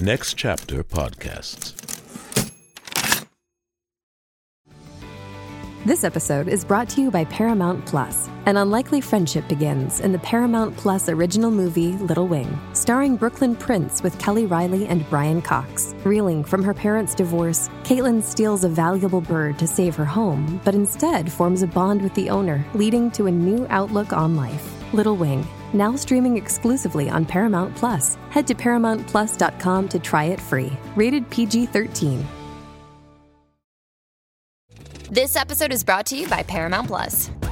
Next Chapter Podcasts. This episode is brought to you by Paramount Plus. An unlikely friendship begins in the Paramount Plus original movie Little Wing, starring Brooklynn Prince with Kelly Reilly and Brian Cox. Reeling from her parents' divorce, Caitlin steals a valuable bird to save her home, but instead forms a bond with the owner, leading to a new outlook on life. Little Wing, now streaming exclusively on Paramount Plus. Head to ParamountPlus.com to try it free. Rated PG 13. This episode is brought to you by Paramount Plus.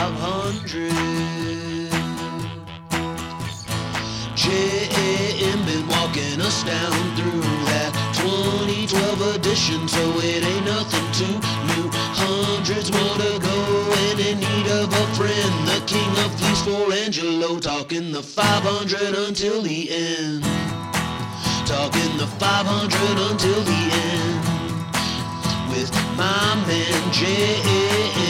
The 500. JAM been walking us down through that 2012 edition, so it ain't nothing too new. Hundreds more to go and in need of a friend. The king of fleece for Angelo, talking the 500 until the end. Talking the 500 until the end with my man JM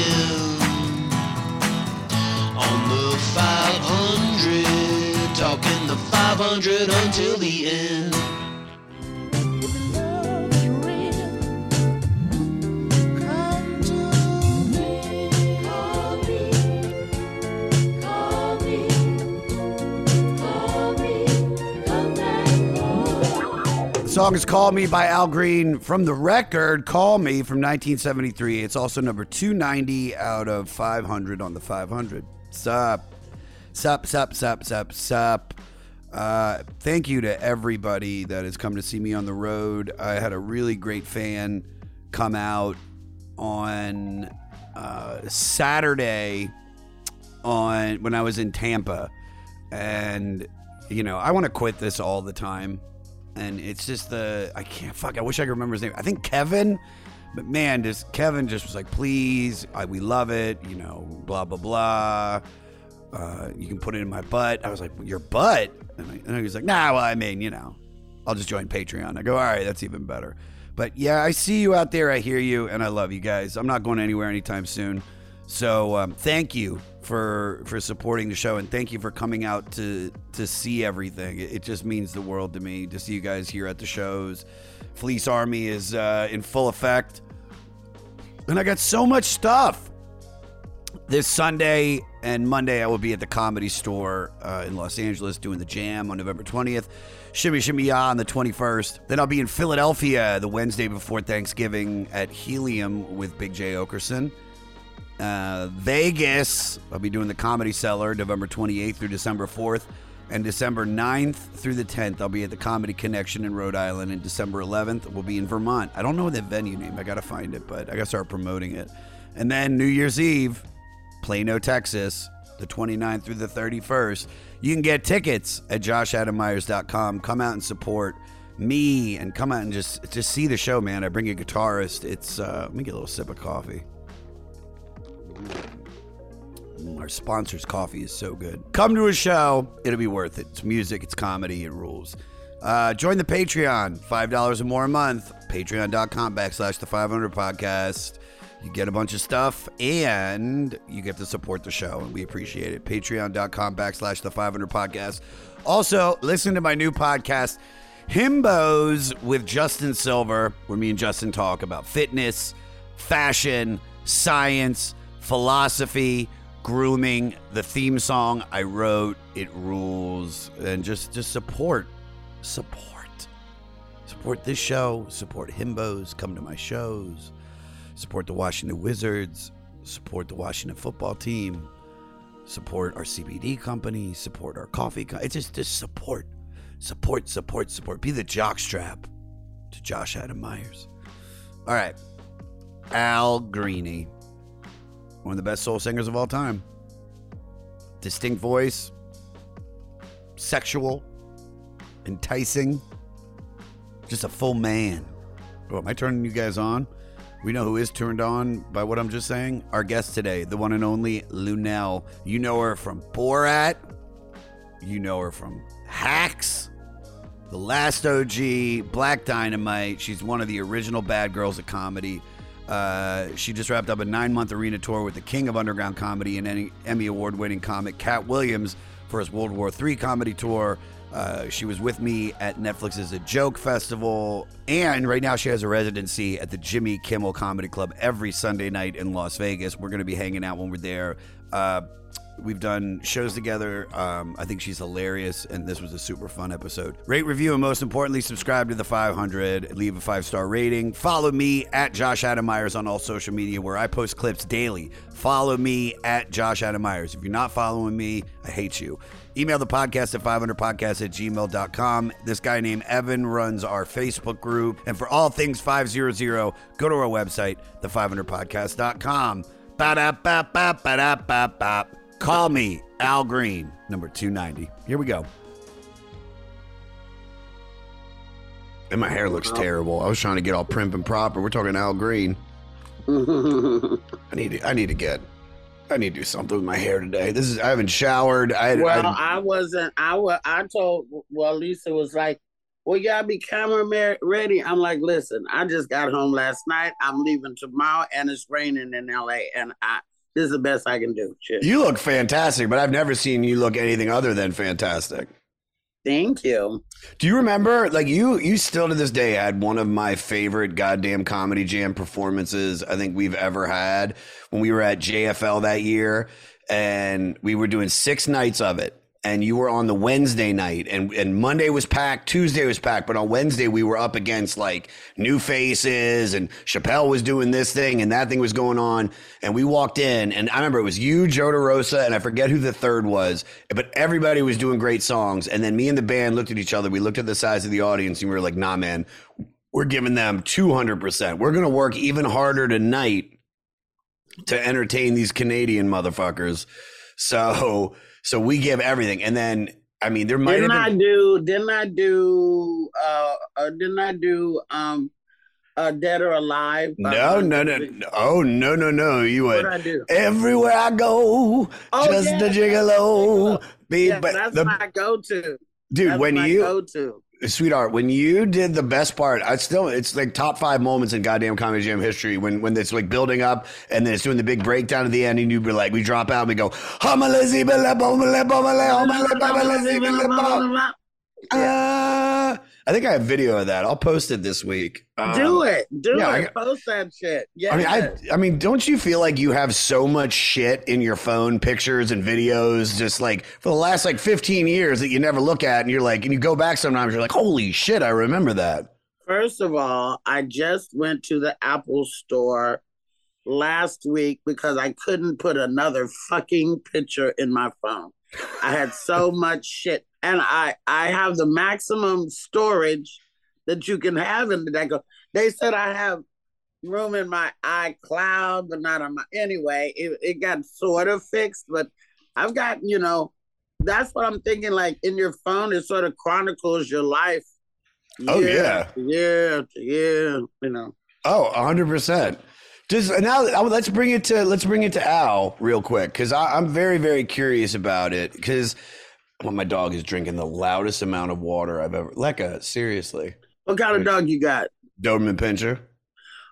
on the 500, talking the 500 until the end. Song is Call Me by Al Green from the record Call Me from 1973. It's also number 290 out of 500 on the 500. Sup. Sup, sup, sup, sup, sup. Uh, thank you to everybody that has come to see me on the road. I had a really great fan come out on uh, Saturday on when I was in Tampa, and you know I want to quit this all the time, and it's just the I can't fuck. I wish I could remember his name. I think Kevin, but man, just Kevin just was like, please, I, we love it, you know, blah blah blah. Uh, you can put it in my butt. I was like, your butt, and, I, and he was like, nah, well, I mean, you know, I'll just join Patreon. I go, all right, that's even better. But yeah, I see you out there. I hear you, and I love you guys. I'm not going anywhere anytime soon. So um, thank you for for supporting the show, and thank you for coming out to to see everything. It, it just means the world to me to see you guys here at the shows. Fleece Army is uh, in full effect, and I got so much stuff. This Sunday and Monday, I will be at the Comedy Store uh, in Los Angeles doing the Jam on November 20th. Shimmy Shimmy Ya on the 21st. Then I'll be in Philadelphia the Wednesday before Thanksgiving at Helium with Big Jay Oakerson. Uh, Vegas, I'll be doing the Comedy Cellar November 28th through December 4th. And December 9th through the 10th, I'll be at the Comedy Connection in Rhode Island. And December 11th, we'll be in Vermont. I don't know the venue name. I got to find it, but I got to start promoting it. And then New Year's Eve, Plano, Texas, the 29th through the 31st. You can get tickets at joshadammeyers.com. Come out and support me and come out and just just see the show, man. I bring a guitarist. It's uh let me get a little sip of coffee. Our sponsor's coffee is so good. Come to a show. It'll be worth it. It's music, it's comedy, it rules. Uh, join the Patreon. $5 or more a month. Patreon.com backslash the 500 podcast. You get a bunch of stuff and you get to support the show, and we appreciate it. Patreon.com backslash the 500 podcast. Also, listen to my new podcast, Himbos with Justin Silver, where me and Justin talk about fitness, fashion, science, philosophy, grooming. The theme song I wrote, it rules, and just just support, support, support this show, support Himbos. Come to my shows, support the Washington Wizards, support the Washington football team, support our CBD company, support our coffee. Co- it's just just support, support, support, support. Be the jockstrap to Josh Adam Meyers. All right, Al Greeny one of the best soul singers of all time. Distinct voice, sexual, enticing, just a full man. Oh, am I turning you guys on? We know who is turned on by what I'm just saying. Our guest today, the one and only Luenell. You know her from Borat. You know her from Hacks, The Last OG, Black Dynamite. She's one of the original bad girls of comedy. Uh, she just wrapped up a nine month arena tour with the king of underground comedy and Emmy award winning comic Katt Williams for his World War III comedy tour. Uh, she was with me at Netflix Is A Joke Festival, and right now she has a residency at the Jimmy Kimmel Comedy Club every Sunday night in Las Vegas. We're going to be hanging out when we're there. Uh, we've done shows together. Um, I think she's hilarious, and this was a super fun episode. Rate, review, and most importantly, subscribe to the 500. Leave a five star rating. Follow me at Josh Adam Meyers on all social media, where I post clips daily. Follow me at Josh Adam Meyers. If you're not following me, I hate you. Email the podcast at 500podcast at gmail.com. This guy named Evan runs our Facebook group. And for all things 500, go to our website, the500podcast.com. Ba-da-ba-ba, ba-da-ba-ba. Call me, Al Green, number 290. Here we go. And my hair looks terrible. I was trying to get all primp and proper. We're talking Al Green. I need to, I need to get I need to do something with my hair today. This is I haven't showered. I well, I, I wasn't. I was. I told. Well, Lisa was like, "Well, y'all be camera ready." I'm like, "Listen, I just got home last night. I'm leaving tomorrow, and it's raining in LA, and I this is the best I can do." Shit. You look fantastic, but I've never seen you look anything other than fantastic. Thank you. Do you remember like you you still to this day had one of my favorite goddamn comedy jam performances I think we've ever had when we were at JFL that year and we were doing 6 nights of it and you were on the Wednesday night and, and Monday was packed, Tuesday was packed, but on Wednesday we were up against like new faces and Chappelle was doing this thing and that thing was going on. And we walked in and I remember it was you, Joe DeRosa, and I forget who the third was, but everybody was doing great songs. And then me and the band looked at each other. We looked at the size of the audience and we were like, nah, man, we're giving them 200%. We're going to work even harder tonight to entertain these Canadian motherfuckers. So, so we give everything, and then I mean, there might didn't have I do? Didn't I do? Uh, uh didn't I do? Um, uh, Dead or Alive? no, no, no, no, oh no, no, no! You would I do? everywhere I go, Oh, just yeah, the gigolo. Be, Yeah, but that's the, my go-to. dude, That's when my you go-to. Sweetheart, when you did the best part, I still it's like top five moments in goddamn comedy jam history when when it's like building up and then it's doing the big breakdown at the end and you be like we drop out and we go "Homilezi bele bomele bomele, homile bomele bele bom." Uh, I think I have video of that. I'll post it this week. Do Um, it. Do yeah, it. I- Post that shit. Yeah. I mean, I, I mean, don't you feel like you have so much shit in your phone, pictures and videos, just like for the last like 15 years that you never look at, and you're like, and you go back sometimes, you're like, holy shit, I remember that. First of all, I just went to the Apple store last week because I couldn't put another fucking picture in my phone. I had so much shit. And I I have the maximum storage that you can have in the deck. They said I have room in my iCloud, but not on my anyway. It, it got sort of fixed, but I've got, you know, that's what I'm thinking. Like in your phone, it sort of chronicles your life. Oh, yeah, yeah, yeah. You know, Oh, 100%. Just now, oh, let's bring it to let's bring it to Al real quick because I'm very very curious about it because well, my dog is drinking the loudest amount of water I've ever. Lekka, seriously, what kind of dog you got? Doberman Pinscher.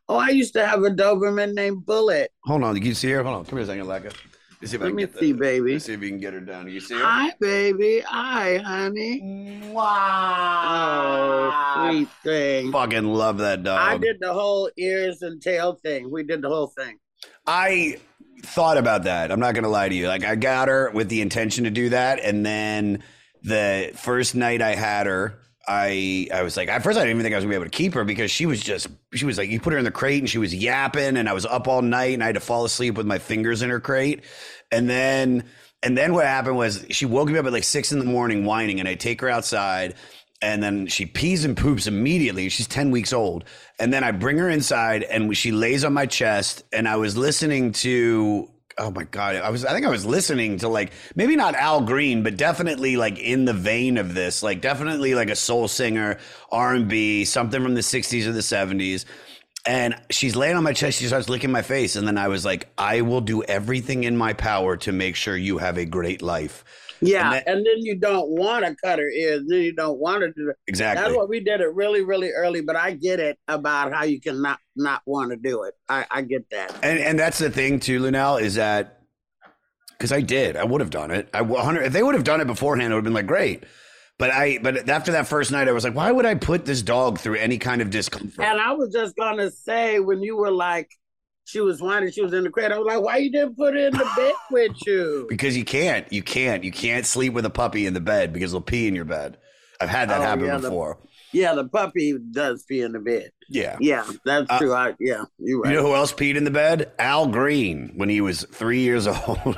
Oh, I used to have a Doberman named Bullet. Hold on, you see her. Hold on, come here a second, Lekka. Let's see if I Let can me get the- see, baby. Let's see if we can get her down. Do you see her? Hi, baby. Hi, honey. Wow. Oh, sweet thing. Fucking love that dog. I did the whole ears and tail thing. We did the whole thing. I thought about that. I'm not gonna lie to you. Like I got her with the intention to do that, and then the first night I had her, I I was like, at first I didn't even think I was gonna be able to keep her because she was just she was like you put her in the crate and she was yapping, and I was up all night and I had to fall asleep with my fingers in her crate, and then and then what happened was she woke me up at like six in the morning whining, and I take her outside. And then she pees and poops immediately. She's 10 weeks old. And then I bring her inside and she lays on my chest. And I was listening to oh my god, I was I think I was listening to like maybe not Al Green, but definitely like in the vein of this, like definitely like a soul singer, R and B, something from the '60s or the '70s. And she's laying on my chest. She starts licking my face, and then I was like, "I will do everything in my power to make sure you have a great life." Yeah, And and, then you don't want to cut her ears. Then you don't want to do it. Exactly. That's what we did it really, really early. But I get it about how you can not not want to do it. I, I get that. And and that's the thing too, Luenell, is that because I did, I would have done it. I 100 if they would have done it beforehand, it would have been like great. But I but after that first night, I was like, why would I put this dog through any kind of discomfort? And I was just gonna say when you were like, she was whining, she was in the crate. I was like, why you didn't put her in the bed with you? because you can't, you can't, you can't sleep with a puppy in the bed because they'll pee in your bed. I've had that Oh, happen yeah, the- before. Yeah, the puppy does pee in the bed. yeah. Yeah, that's Uh, true. I, yeah, you're right. You know who else peed in the bed? Al Green when he was three years old.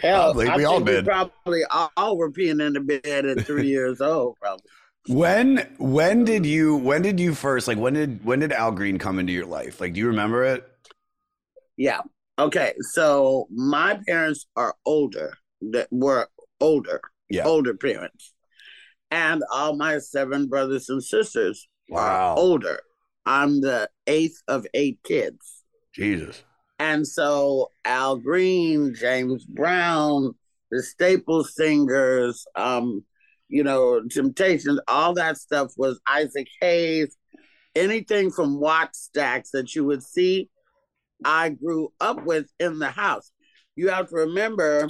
Hell, Probably, we all did. probably all were peeing in the bed at three years old. Probably. When when did you when did you first like when did when did Al Green come into your life? Like, do you remember it? Yeah. Okay. So my parents are older. That were older. Yeah. Older parents, and all my seven brothers and sisters Wow. are older. I'm the eighth of eight kids. Jesus. And so Al Green, James Brown, the Staple Singers, um, you know, Temptations, all that stuff was Isaac Hayes, anything from Wattstax that you would see, I grew up with in the house. You have to remember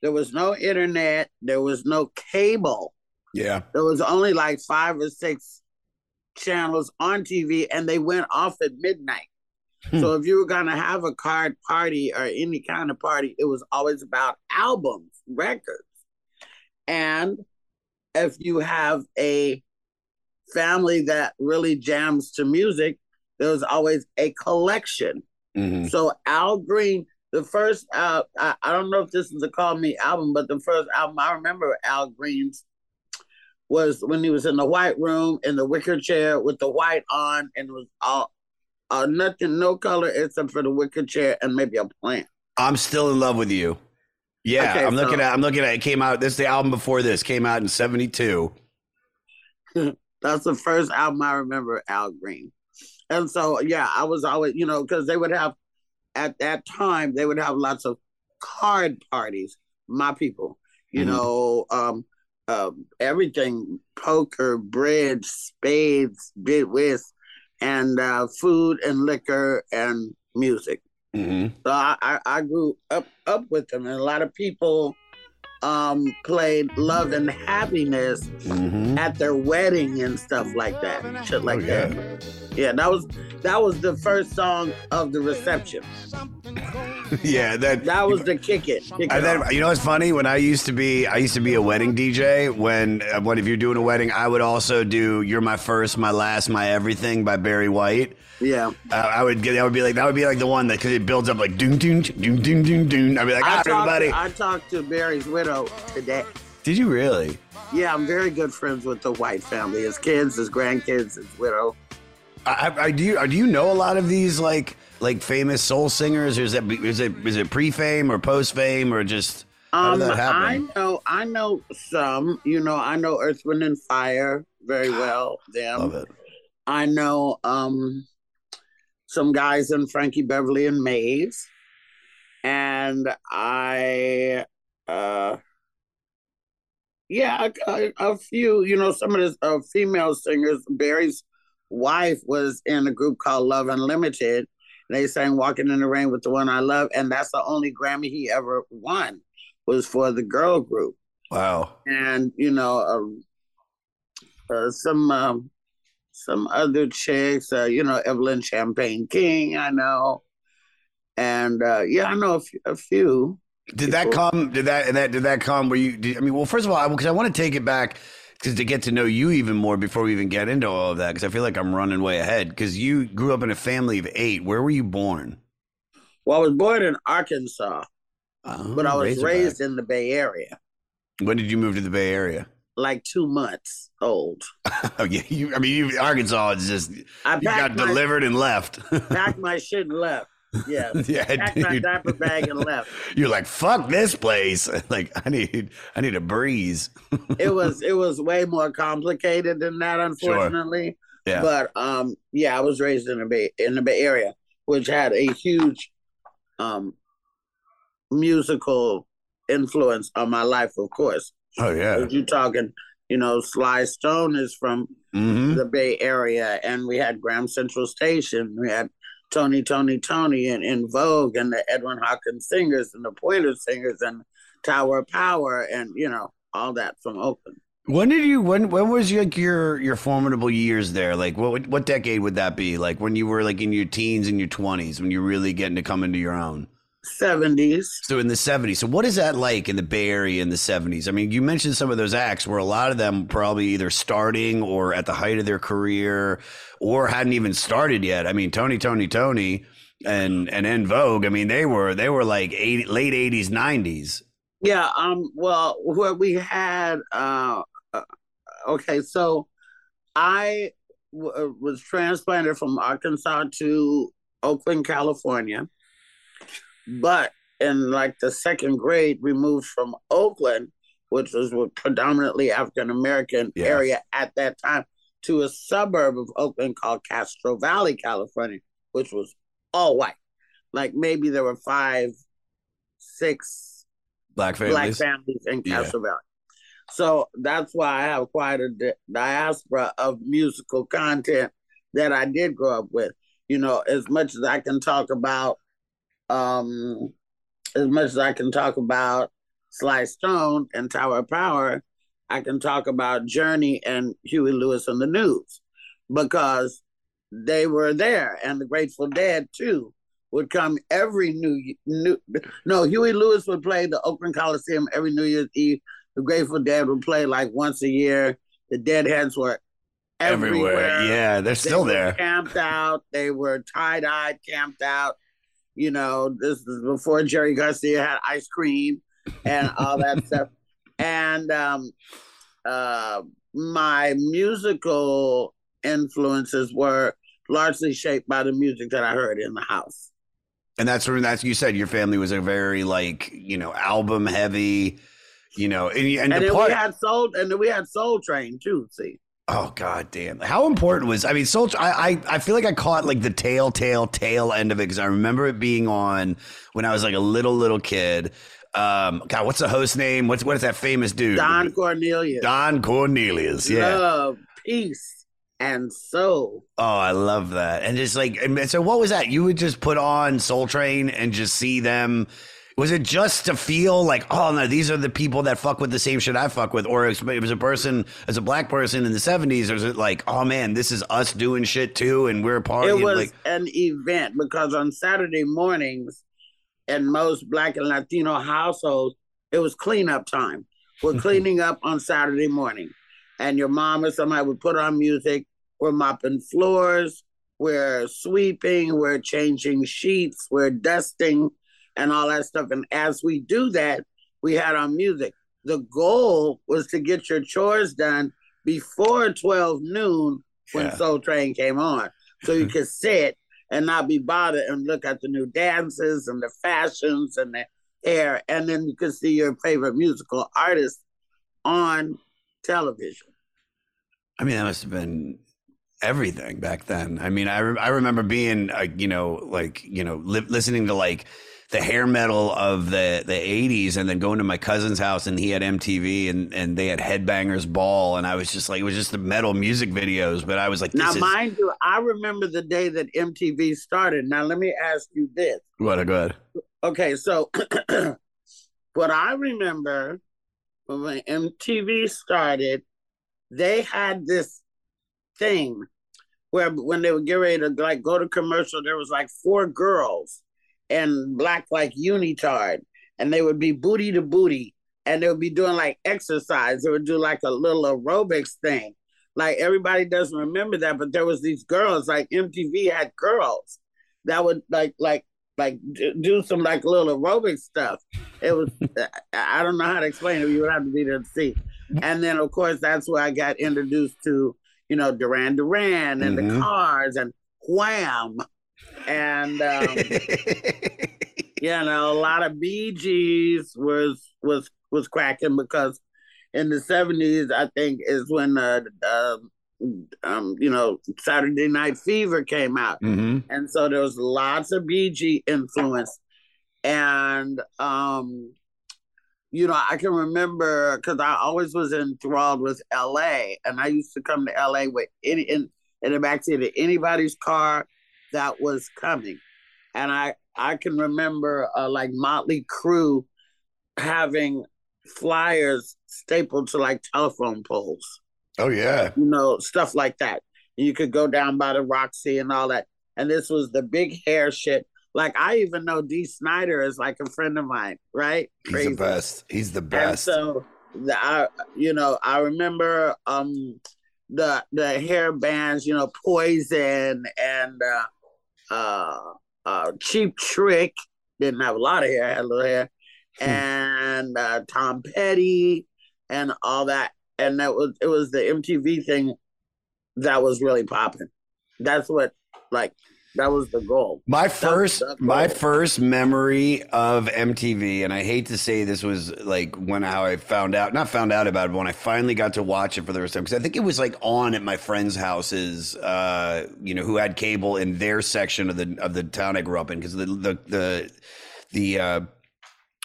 there was no internet, there was no cable. Yeah. There was only like five or six channels on TV and they went off at midnight. Hmm. So if you were going to have a card party or any kind of party, it was always about albums, records. And if you have a family that really jams to music, there's always a collection. Mhm. So Al Green, the first, uh, I, I don't know if this is a Call Me album, but the first album I remember Al Green's was when he was in the white room in the wicker chair with the white on, and it was all uh, nothing, no color except for the wicker chair and maybe a plant. I'm still in love with you. Yeah, Okay, I'm looking so- at I'm looking at it came out this the album before this came out in 72. That's the first album I remember Al Green. And so, yeah, I was always, you know, because they would have, at that time, they would have lots of card parties, my people, you Mhm. know, um, um, everything poker, bridge, spades, bid whist, and uh, food and liquor and music. Hmm So I, I, grew up up with them, and a lot of people um, played Love and Happiness hmm at their wedding and stuff like that, shit like Oh, yeah. that. Yeah, that was that was the first song of the reception. yeah, that That was the kick it. Kick it And then you know what's funny? When I used to be, I used to be a wedding DJ. When uh, when if you're doing a wedding, I would also do "You're My First, My Last, My Everything" by Barry White. Yeah, Uh, I would get that would be like that would be like the one that because it builds up like doom doom doom doom doom doom. I'd be like, I ah, everybody. I talked to Barry's widow today. Did you really? Yeah, I'm very good friends with the White family, his kids, his grandkids, his widow. I, I, I do. You, do you know a lot of these like like famous soul singers? Or is that is it is it pre fame or post fame or just how Um, did that I know, I know some. You know, I know Earth, Wind, and Fire very well. Them. Love it. I know um some guys in Frankie Beverly and Maze. And I uh yeah, a, a few, you know, some of the uh, female singers. Barry's wife was in a group called Love Unlimited. They sang "Walking in the Rain" with the one I love, and that's the only Grammy he ever won was for the girl group Wow. and you know um, uh, some um, some other chicks uh, you know evelyn champagne king i know and uh, yeah i know a few, a few. Did that come? Did that? and That did that come? Where you? Did, I mean, well, first of all, because I, want to take it back because to get to know you even more before we even get into all of that, because I feel like I'm running way ahead. Because you grew up in a family of eight. Where were you born? well i was born in arkansas Oh, but i was raised in the bay area When did you move to the Bay Area? Like two months old Oh yeah, you, I mean, you, Arkansas is just i you got my, delivered and left. packed my shit and left Yeah. Yeah, Packed my diaper bag and left. You're like, fuck this place. Like, I need, I need a breeze. It was it was way more complicated than that, unfortunately. Yeah. But um, yeah, I was raised in the Bay in the Bay Area, which had a huge um musical influence on my life, of course. Oh yeah. You talking, you know, Sly Stone is from hmm the Bay Area, and we had Graham Central Station, we had Tony, Toni, Toné, and En Vogue, and the Edwin Hawkins Singers, and the Pointer Singers, and Tower of Power, and you know all that from Oakland. When did you? When when was like your your formidable years there? Like what what decade would that be? Like when you were like in your teens and your twenties, when you're really getting to come into your own. Seventies. So in the seventies. So what is that like in the Bay Area in the seventies? I mean, you mentioned some of those acts where a lot of them probably either starting or at the height of their career, or hadn't even started yet. I mean, Tony, Toni, Toné, and and En Vogue. I mean, they were they were like 80, late eighties, nineties. Yeah. Um. Well, what we had. Uh. uh, Okay. So, I w- uh, was transplanted from Arkansas to Oakland, California, but in like the second grade, we moved from Oakland, which was a predominantly African American Yeah. area at that time, to a suburb of Oakland called Castro Valley, California, which was all white. Like maybe there were five, six Black black families. families in Yeah. Castro Valley. So that's why I have quite a di- diaspora of musical content that I did grow up with. You know, as much as I can talk about, um, as much as I can talk about Sly Stone and Tower of Power, I can talk about Journey and Huey Lewis and the News because they were there, and the Grateful Dead too would come every new new. No, Huey Lewis would play the Oakland Coliseum every New Year's Eve. The Grateful Dead would play like once a year. The Deadheads were everywhere. everywhere. Yeah, they're They still were there. Camped out. They were tie dyed, camped out. You know, this is before Jerry Garcia had ice cream and all that stuff. And um, uh, my musical influences were largely shaped by the music that I heard in the house. And that's where that's you said your family was a very like you know album heavy, you know, and, and, And the then part. we had Soul, and then we had Soul Train too. See, oh god damn! How important was I mean, Soul? I, I I feel like I caught like the tail tail tail end of it because I remember it being on when I was like a little little kid. Um, God, what's the host name? What's what is that famous dude? Don Cornelius, Don Cornelius. Yeah. love, peace, and soul. Oh, I love that. And just like, and so what was that? You would just put on Soul Train and just see them. Was it just to feel like, oh no, these are the people that fuck with the same shit I fuck with, or it was a person as a black person in the seventies, or is it like, oh man, this is us doing shit too, and we're a part It was like, an event because on Saturday mornings, in most Black and Latino households, it was cleanup time. We're mm-hmm. cleaning up on Saturday morning, and your mom or somebody would put on music. We're mopping floors, we're sweeping, we're changing sheets, we're dusting, and all that stuff. And as we do that, we had our music. The goal was to get your chores done before 12 noon when Yeah. Soul Train came on. So you could sit and not be bothered and look at the new dances and the fashions and the hair. And then you could see your favorite musical artist on television. I mean, that must have been everything back then. I mean, I, re- I remember being, uh, you know, like, you know, li- listening to like the hair metal of the, the 80s and then going to my cousin's house and he had MTV and, and they had Headbangers Ball. And I was just like, it was just the metal music videos. But I was like, this Now, is mind you, I remember the day that MTV started. Now, let me ask you this. what a good. Okay, so what I remember when MTV started, they had this thing where when they would get ready to like go to commercial, there was like four girls in black like unitard, and they would be booty to booty, and they would be doing like exercise. They would do like a little aerobics thing. Like everybody doesn't remember that, but there was these girls like MTV had girls that would like like like do, some like little aerobic stuff. It was I don't know how to explain it. You would have to be there to see. And then of course that's where I got introduced to you know Duran Duran and Mhm. the Cars and Wham. And um, you know, a lot of Bee Gees was was was cracking because in the seventies, I think, is when uh, uh, um, you know Saturday Night Fever came out, hmm and so there was lots of Bee Gee influence, and um, you know, I can remember because I always was enthralled with LA, and I used to come to LA with any in in the backseat of anybody's car that was coming, and I I can remember uh, like Motley Crue having flyers stapled to like telephone poles Oh yeah. you know, stuff like that. You could go down by the Roxy and all that. And this was the big hair shit. Like I even know Dee Snider is like a friend of mine, right? He's the best. He's the best. And so the, I, you know, I remember um the the hair bands, you know, Poison and uh uh uh Cheap Trick didn't have a lot of hair, had a little hair, Hmm. and uh Tom Petty and all that. And that was it was the MTV thing that was really popping. That's what like that was the goal. My first, that's my first memory of MTV, and I hate to say this was like when how I found out, not found out about it, but when I finally got to watch it for the first time, because I think it was like on at my friends' houses, uh, you know, who had cable in their section of the of the town I grew up in, because the the the the uh,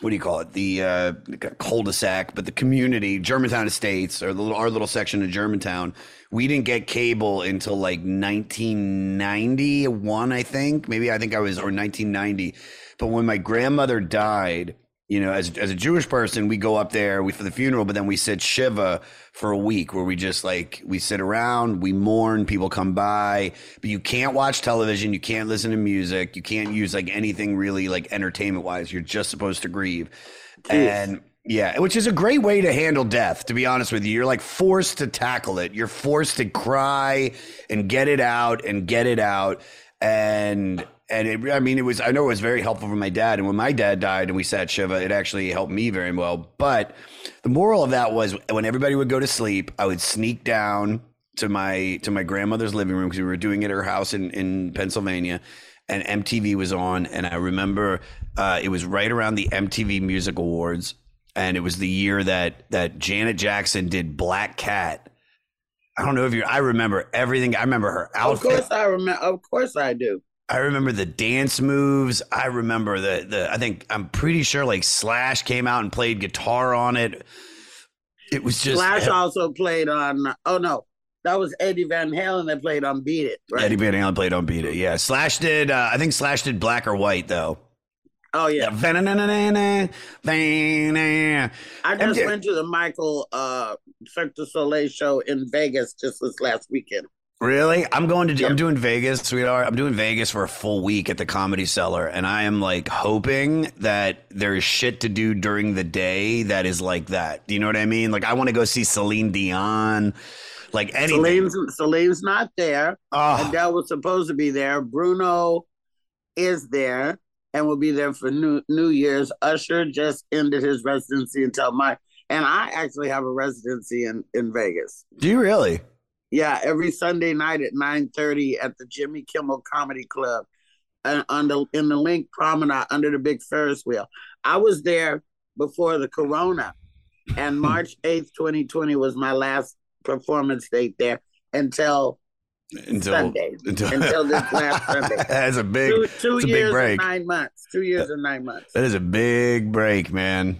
what do you call it? The uh, cul-de-sac, but the community, Germantown Estates, or little, our little section of Germantown, we didn't get cable until like 1991, I think. Maybe I think I was, or 1990. But when my grandmother died, you know, as, as a Jewish person, we go up there we for the funeral, but then we sit Shiva for a week where we just like, we sit around, we mourn, people come by, but you can't watch television, you can't listen to music, you can't use like anything really like entertainment wise. You're just supposed to grieve. And yeah, which is a great way to handle death, to be honest with you. You're like forced to tackle it. You're forced to cry and get it out and get it out. And and it, I mean, it was I know it was very helpful for my dad. And when my dad died and we sat Shiva, it actually helped me very well. But the moral of that was when everybody would go to sleep, I would sneak down to my to my grandmother's living room because we were doing it at her house in in Pennsylvania, and MTV was on. And I remember uh, it was right around the MTV Music Awards, and it was the year that that Janet Jackson did Black Cat. I don't know if you. I remember everything. I remember her outfit. Of course I remember of course I do. I remember the dance moves. I remember the the. I think I'm pretty sure like Slash came out and played guitar on it. It was just Slash also played on oh no, that was Eddie Van Halen that played on Beat It, right? Eddie Van Halen played on Beat It. Yeah, Slash did. Uh, I think Slash did Black or White though. oh yeah. Yeah. I just MJ went to the Michael uh Cirque du Soleil show in Vegas just this last weekend. Really? I'm going to. Yeah. I'm doing Vegas, sweetheart. I'm doing Vegas for a full week at the Comedy Cellar, and I am like hoping that there's shit to do during the day that is like that. Do you know what I mean? Like I want to go see Celine Dion, like anything. Celine's, Celine's not there. Oh, Adele was supposed to be there. Bruno is there and will be there for New New Year's. Usher just ended his residency until my and I actually have a residency in in Vegas. do you really? Yeah, every Sunday night at nine thirty at the Jimmy Kimmel Comedy Club, and on the in the LINQ Promenade under the big Ferris wheel. I was there before the Corona, and March eighth, twenty twenty, was my last performance date there until Until Sunday. until, Until this last Sunday. That's a big. two, two a big years break. and nine months. Two years and nine months. That is a big break, man.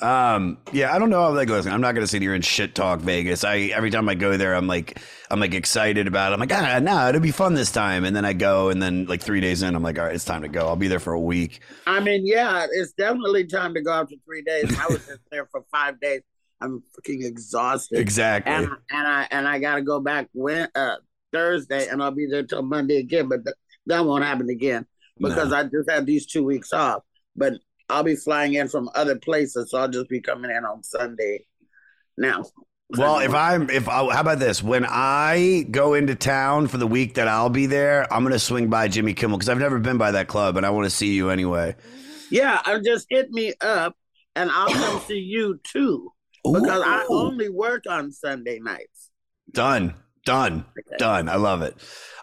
Um, yeah, I don't know. Like, listen, I'm not gonna sit here and shit talk Vegas. I every time I go there, I'm like, I'm like excited about. it. I'm like, ah, no, it'll be fun this time. And then I go, and then like three days in, I'm like, all right, it's time to go. I'll be there for a week. I mean, yeah, it's definitely time to go after three days. I was just there for five days. I'm fucking exhausted. Exactly. And and I and I gotta go back when uh Thursday and I'll be there till Monday again, but th- that won't happen again because I just had these two weeks off. But I'll be flying in from other places, so I'll just be coming in on Sunday now. Well, if I'm, if I, how about this? When I go into town for the week that I'll be there, I'm gonna swing by Jimmy Kimmel because I've never been by that club, and I want to see you anyway. Yeah, uh, just hit me up and I'll come see you too. Because I only work on Sunday nights. Done, done, done. I love it.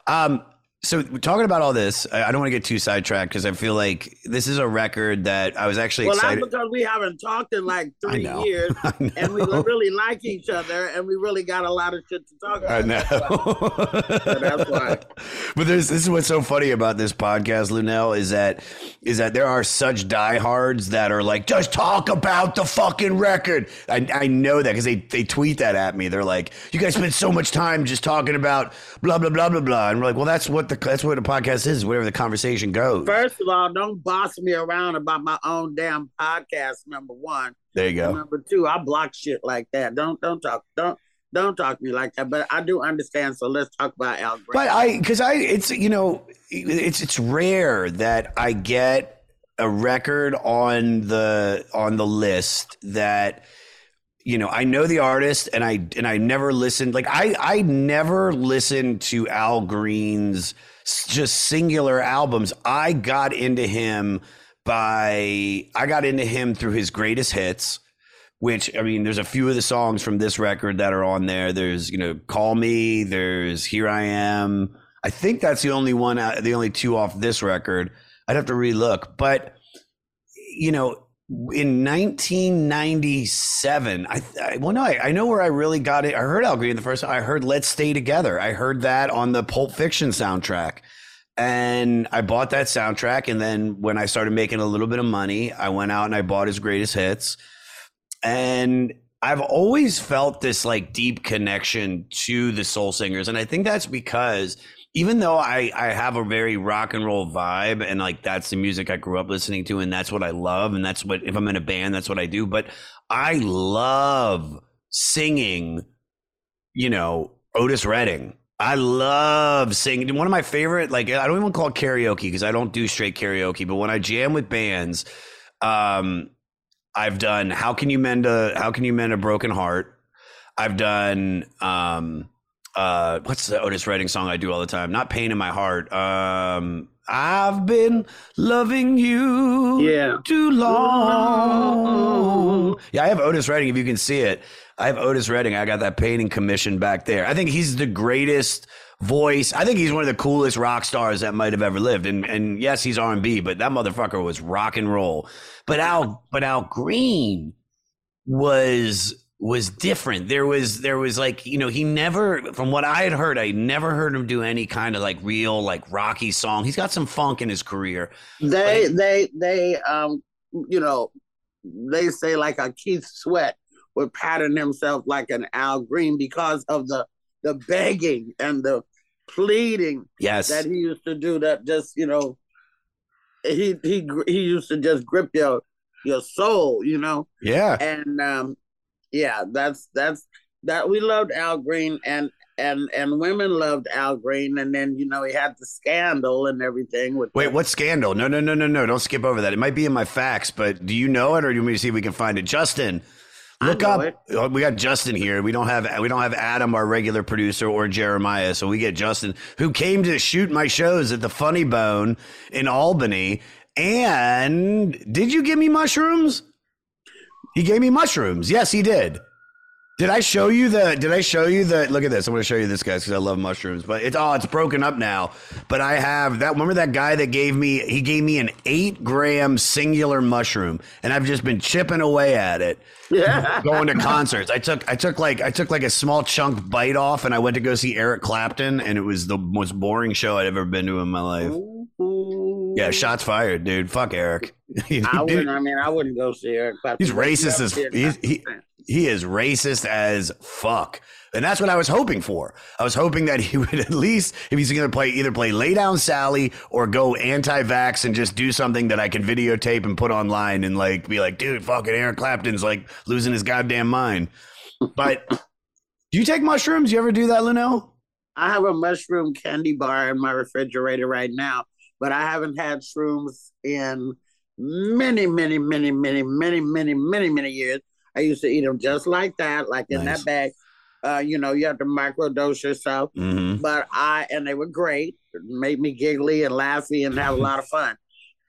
Um, so talking about all this, I don't want to get too sidetracked because I feel like this is a record that I was actually Well, excited. that's because we haven't talked in like three years and we really like each other and we really got a lot of shit to talk about. I know. that's why. But there's this is what's so funny about this podcast, Luenell, is that is that there are such diehards that are like, just talk about the fucking record. I, I know that because they, they tweet that at me. They're like, you guys spend so much time just talking about blah blah blah blah blah. And we're like, well, that's what the that's what the podcast is, whatever the conversation goes. First of all, don't boss me around about my own damn podcast. Number one. There you And go. number two, I block shit like that. Don't don't talk. Don't don't talk to me like that. But I do understand. So let's talk about Al Green. But I, because I, it's you know, it's it's rare that I get a record on the on the list that you know I know the artist and I and I never listened like I I never listened to Al Green's just singular albums. I got into him by I got into him through his greatest hits which I mean, there's a few of the songs from this record that are on there. There's, you know, Call Me, there's Here I Am. I think that's the only one, uh, the only two off this record. I'd have to relook. But, you know, in 1997, I, I well, no, I, I know where I really got it. I heard Al Green the first time. I heard Let's Stay Together. I heard that on the Pulp Fiction soundtrack. And I bought that soundtrack. And then when I started making a little bit of money, I went out and I bought his greatest hits and I've always felt this like deep connection to the soul singers, and I think that's because even though I I have a very rock and roll vibe, and like that's the music I grew up listening to, and that's what I love, and that's what if I'm in a band, that's what I do. But I love singing, you know, Otis Redding. I love singing. One of my favorite, like I don't even call it karaoke because I don't do straight karaoke, but when I jam with bands, um, I've done how can you mend a how can you mend a broken heart? I've done um uh what's the Otis Redding song I do all the time? Not pain in my heart. Um I've been loving you Yeah. too long. Yeah, I have Otis Redding if you can see it. I have Otis Redding. I got that painting commission back there. I think he's the greatest voice. I think he's one of the coolest rock stars that might have ever lived. And and yes, he's R and B, but that motherfucker was rock and roll. But Al, but Al Green was was different. There was there was like you know he never, from what I had heard, I never heard him do any kind of like real like rocky song. He's got some funk in his career. they they they um you know they say like a Keith Sweat would pattern himself like an Al Green because of the the begging and the pleading Yes, that he used to do that just you know he he he used to just grip your your soul you know yeah. and um yeah that's that's that we loved Al Green and and and women loved Al Green and then you know he had the scandal and everything with Wait, what scandal? No, no, no, no, no. Don't skip over that. It might be in my facts, but do you know it, or do you want me to see if we can find it? Justin, look up. it. oh, We got Justin here. We don't have we don't have Adam, our regular producer, or Jeremiah. So we get Justin, who came to shoot my shows at the Funny Bone in Albany. And did you give me mushrooms? He gave me mushrooms. Yes, he did. Did I show you the? Did I show you the? Look at this. I'm going to show you this, guys, because I love mushrooms. But it's oh, it's broken up now. But I have that. Remember that guy that gave me? He gave me an eight gram singular mushroom, and I've just been chipping away at it. Yeah. Going to concerts. I took. I took like. I took like a small chunk bite off, and I went to go see Eric Clapton, and it was the most boring show I'd ever been to in my life. Yeah, shots fired, dude. Fuck Eric. I wouldn't. I mean, I wouldn't go see Eric Clapton. He's racist as he's, he he is racist as fuck. And that's what I was hoping for. I was hoping that he would at least, if he's going to play, either play Lay Down Sally or go anti vax and just do something that I can videotape and put online and like be like, dude, fucking Eric Clapton's like losing his goddamn mind. But do you take mushrooms? You ever do that, Luenell? I have a mushroom candy bar in my refrigerator right now, but I haven't had shrooms in many, many, many, many, many, many, many, many years. I used to eat them just like that, like in Nice. that bag. Uh, you know, you have to microdose yourself. Mm-hmm. But I and they were great. It made me giggly and laughy and have a lot of fun.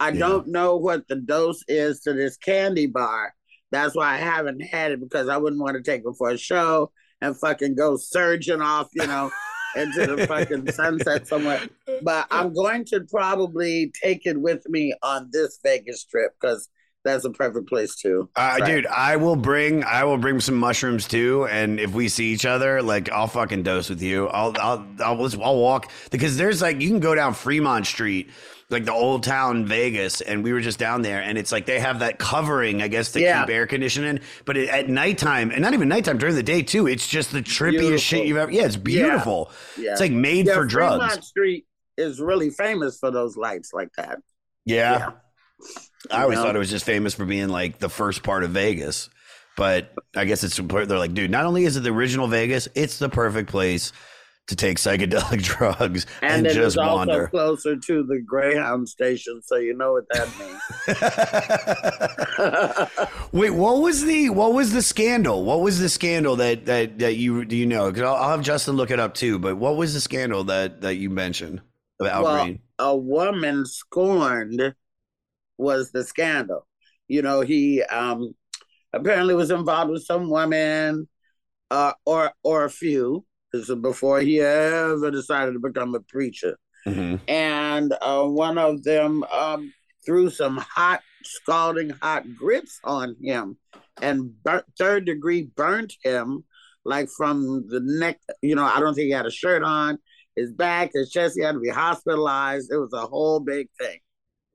I Yeah. don't know what the dose is to this candy bar. That's why I haven't had it because I wouldn't want to take it for a show and fucking go surging off, you know, into the fucking sunset somewhere. But I'm going to probably take it with me on this Vegas trip because that's a perfect place too. Uh, Right. Dude, I will bring I will bring some mushrooms too, and if we see each other, like I'll fucking dose with you. I'll I'll I'll, I'll walk because there's like you can go down Fremont Street, like the old town Vegas, and we were just down there, and it's like they have that covering, I guess, to Yeah. keep air conditioning. But it, at nighttime, and not even nighttime during the day too, it's just the trippiest Beautiful. shit you've ever. Yeah, it's beautiful. Yeah. It's like made Yeah, for drugs. Fremont Street is really famous for those lights like that. yeah. I always know? thought it was just famous for being like the first part of Vegas, but I guess it's they're like, dude, not only is it the original Vegas, it's the perfect place to take psychedelic drugs and, And, just wander. closer to the Greyhound station, so you know what that means. Wait, what was the what was the scandal? What was the scandal that that that you do you know? Because I'll, I'll have Justin look it up too. But what was the scandal that that you mentioned about well, Green? a woman scorned was the scandal. You know, he um apparently was involved with some women, uh, or or a few. This is before he ever decided to become a preacher. Mhm. and uh, one of them um, threw some hot, scalding hot grits on him and burnt, third degree burnt him like from the neck. You know, I don't think he had a shirt on. His back, his chest, he had to be hospitalized. It was a whole big thing.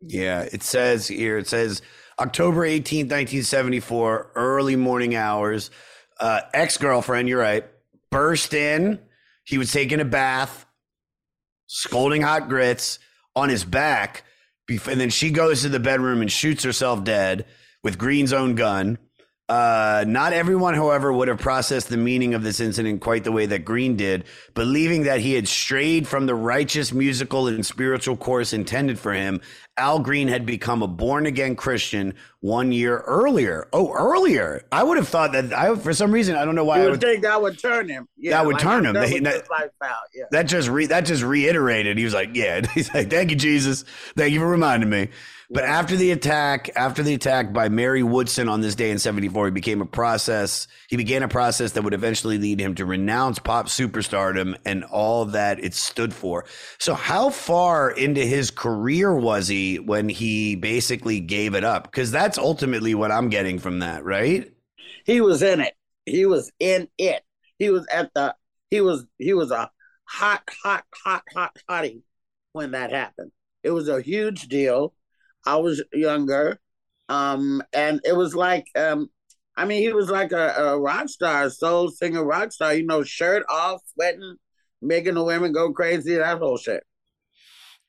Yeah, it says here, it says October 18th, 1974, early morning hours. Uh, Ex girlfriend, you're right, burst in. He was taking a bath, scolding hot grits on his back. And then she goes to the bedroom and shoots herself dead with Green's own gun. Uh, not everyone, however, would have processed the meaning of this incident quite the way that Green did, believing that he had strayed from the righteous musical and spiritual course intended for him. Al Green had become a born again Christian one year earlier. Oh, earlier! I would have thought that. I for some reason I don't know why You I would would think that would turn him. Yeah, That would like, turn him. They- that- Yeah. that just re that just reiterated. He was like, "Yeah." He's like, "Thank you, Jesus. Thank you for reminding me." But after the attack, after the attack by Mary Woodson on this day in '74, he became a process. He began a process that would eventually lead him to renounce pop superstardom and all that it stood for. So, how far into his career was he when he basically gave it up? Because that's ultimately what I'm getting from that, right? he was in it. He was in it. He was at the. He was. He was a hot, hot, hot, hot, hottie when that happened. It was a huge deal. I was younger, um, and it was like, um, I mean, he was like a, a rock star, soul singer, rock star. You know, shirt off, sweating, making the women go crazy. That whole shit.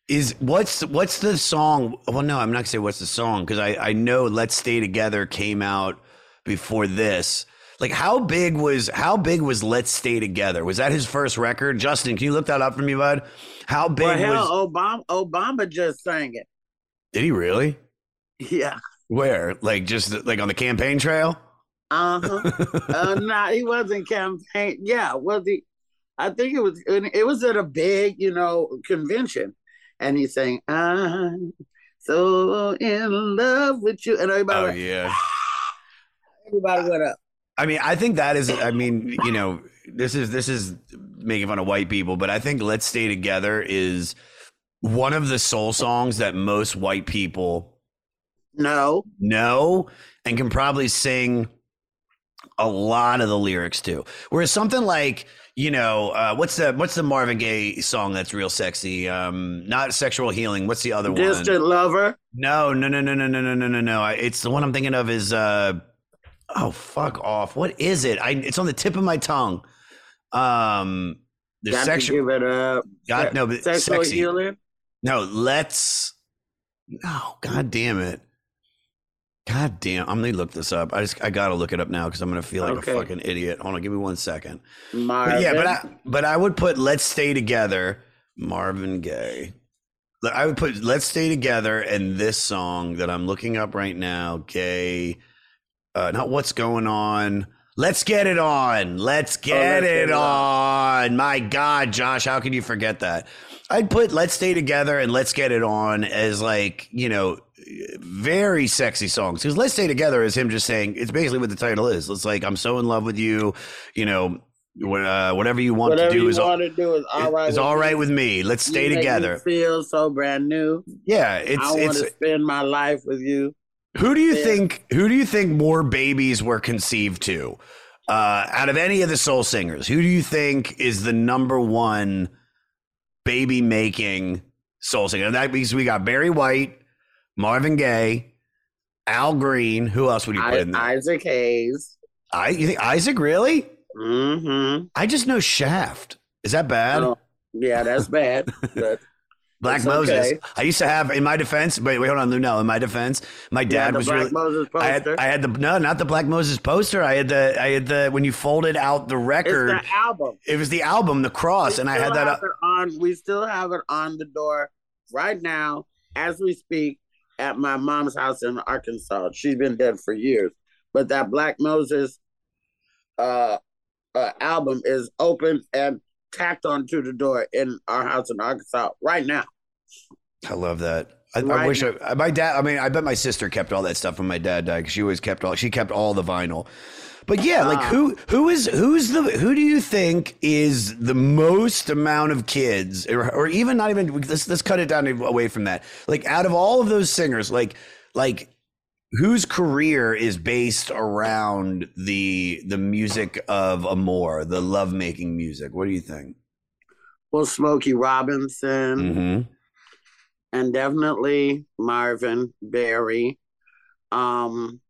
Is what's what's the song? Well, no, I'm not gonna say what's the song because I I know "Let's Stay Together" came out before this. Like, how big was how big was "Let's Stay Together"? Was that his first record? Justin, can you look that up for me, bud? How big Well, hell, was? Obama, Obama just sang it. Did he really? Yeah. Where? Like just like on the campaign trail? Uh-huh. uh no, he wasn't campaign. Yeah, was he? I think it was. It was at a big, you know, convention, and he's saying, "I'm so in love with you," and everybody, Oh went, yeah. everybody went up. I mean, I think that is. I mean, you know, this is this is making fun of white people, but I think "Let's Stay Together" is one of the soul songs that most white people No. know and can probably sing a lot of the lyrics to. Whereas something like you know, uh, what's the what's the Marvin Gaye song that's real sexy? Um, not sexual healing. What's the other one? Distant lover. No, no, no, no, no, no, no, no, no, no. It's the one I'm thinking of is uh oh fuck off. What is it? I it's on the tip of my tongue. Um the Got sexual to give it up. God no, but Sexual sexy. healing. No, let's Oh, god damn it. God damn, I'm gonna look this up. I just I gotta look it up now because I'm gonna feel like Okay. a fucking idiot. Hold on, give me one second. Marvin. But yeah, but I but I would put "Let's Stay Together" Marvin Gaye. I would put "Let's Stay Together" and this song that I'm looking up right now, Gay. Uh, not what's going on. Let's get it on. Let's get Oh, Let's it Get It on. My God, Josh, how can you forget that? I'd put "Let's Stay Together" and "Let's Get It On" as like you know very sexy songs because "Let's Stay Together" is him just saying it's basically what the title is. It's like I'm so in love with you, you know, uh, whatever you want Whatever to do you is all, to do is all right. is with all me. with me. Let's You stay me together. Feel so brand new. Yeah, it's I want to spend my life with you. who do you Yeah. think who do you think more babies were conceived to? Uh, out of any of the soul singers, who do you think is the number one baby making soul singer? And that means we got Barry White, Marvin Gaye, Al Green. Who else would you put I, in there? Isaac Hayes. I you think Isaac really? Mm-hmm. I just know Shaft. Is that bad? Oh, yeah, that's bad. but Black it's Moses. okay. I used to have in my defense. Wait, wait, hold on. No, in my defense, my dad the was Black really. Moses I had, poster. I had the no, not the Black Moses poster. I had the I had the when you folded out the it's record. the album. It was the album, The Cross, We and I had that. Up, on. We still have it on the door right now as we speak at my mom's house in Arkansas. She's been dead for years, but that Black Moses uh, uh, album is open and tacked onto the door in our house in Arkansas right now. I love that. I, I Right wish I, my dad. I mean, I bet my sister kept all that stuff when my dad died because she always kept all. She kept all the vinyl. But yeah, like Ah. who who is who's the who do you think is the most amount of kids or, or even not even let's let's cut it down away from that. Like out of all of those singers, like like whose career is based around the the music of Amore, the lovemaking music? What do you think? Well, Smokey Robinson Mm-hmm. and definitely Marvin Berry. Um,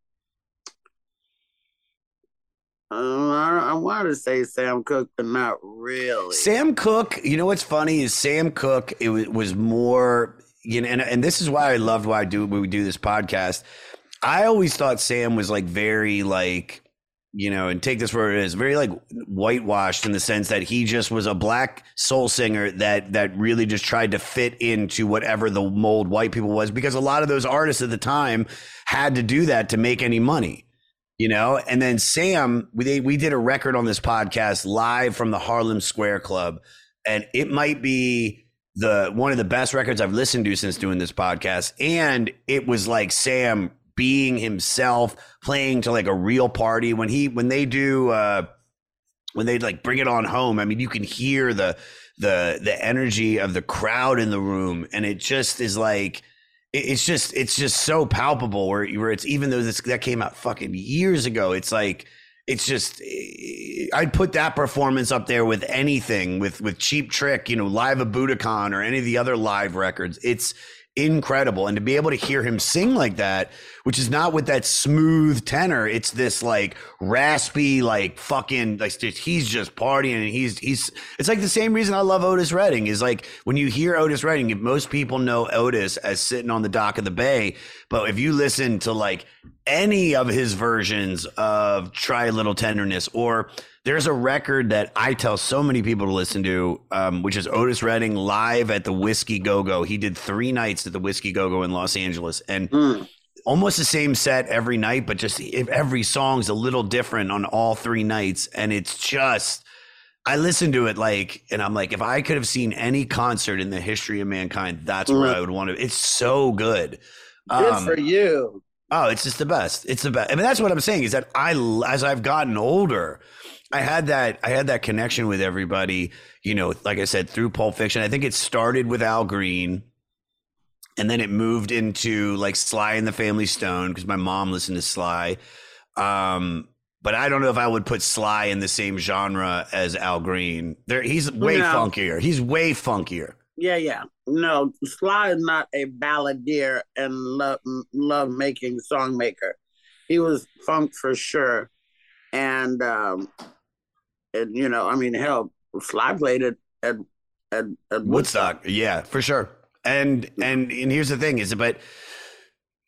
uh, I, I want to say Sam Cooke, but not really. Sam Cooke, you know what's funny is Sam Cooke. It was, was more, you know, and, and this is why I loved why I do when we do this podcast. I always thought Sam was like very like, you know, and take this what it is, very like whitewashed in the sense that he just was a black soul singer that that really just tried to fit into whatever the mold white people was because a lot of those artists at the time had to do that to make any money you know? And then sam we, they, we did a record on this podcast live from the harlem square club and it might be the one of the best records i've listened to since doing this podcast and it was like sam being himself playing to like a real party when he when they do uh when they like bring it on home i mean you can hear the the the energy of the crowd in the room and it just is like it's just it's just so palpable where where it's even though this that came out fucking years ago it's like it's just eh, I'd put that performance up there with anything with with Cheap Trick, you know, live at Budokan or any of the other live records. It's incredible. And to be able to hear him sing like that which is not with that smooth tenor it's this like raspy like fucking like he's just partying and he's he's it's like the same reason I love Otis Redding is like when you hear Otis Redding if most people know Otis as sitting on the dock of the bay but if you listen to like any of his versions of Try a Little Tenderness or there's a record that I tell so many people to listen to, um, which is Otis Redding live at the Whiskey Go Go. He did three nights at the Whiskey Go Go in Los Angeles, and Mm. almost the same set every night, but just if every song's a little different on all three nights, and it's just. I listen to it like, and I'm like, if I could have seen any concert in the history of mankind, that's where Mm. I would want to. It's so good. Good Um, for you. Oh, it's just the best. It's the best. I mean, that's what I'm saying is that I, as I've gotten older, I had that, I had that connection with everybody, you know, like I said, through Pulp Fiction. I think it started with Al Green and then it moved into like Sly and the Family Stone because my mom listened to Sly. Um, but I don't know if I would put Sly in the same genre as Al Green. There, he's way No. funkier. He's way funkier. Yeah, yeah. No, Sly is not a balladeer and love love making song maker. He was funk for sure, and um, and you know, I mean, hell, Sly played it at at, at Woodstock, yeah, for sure. And and and here's the thing: is it but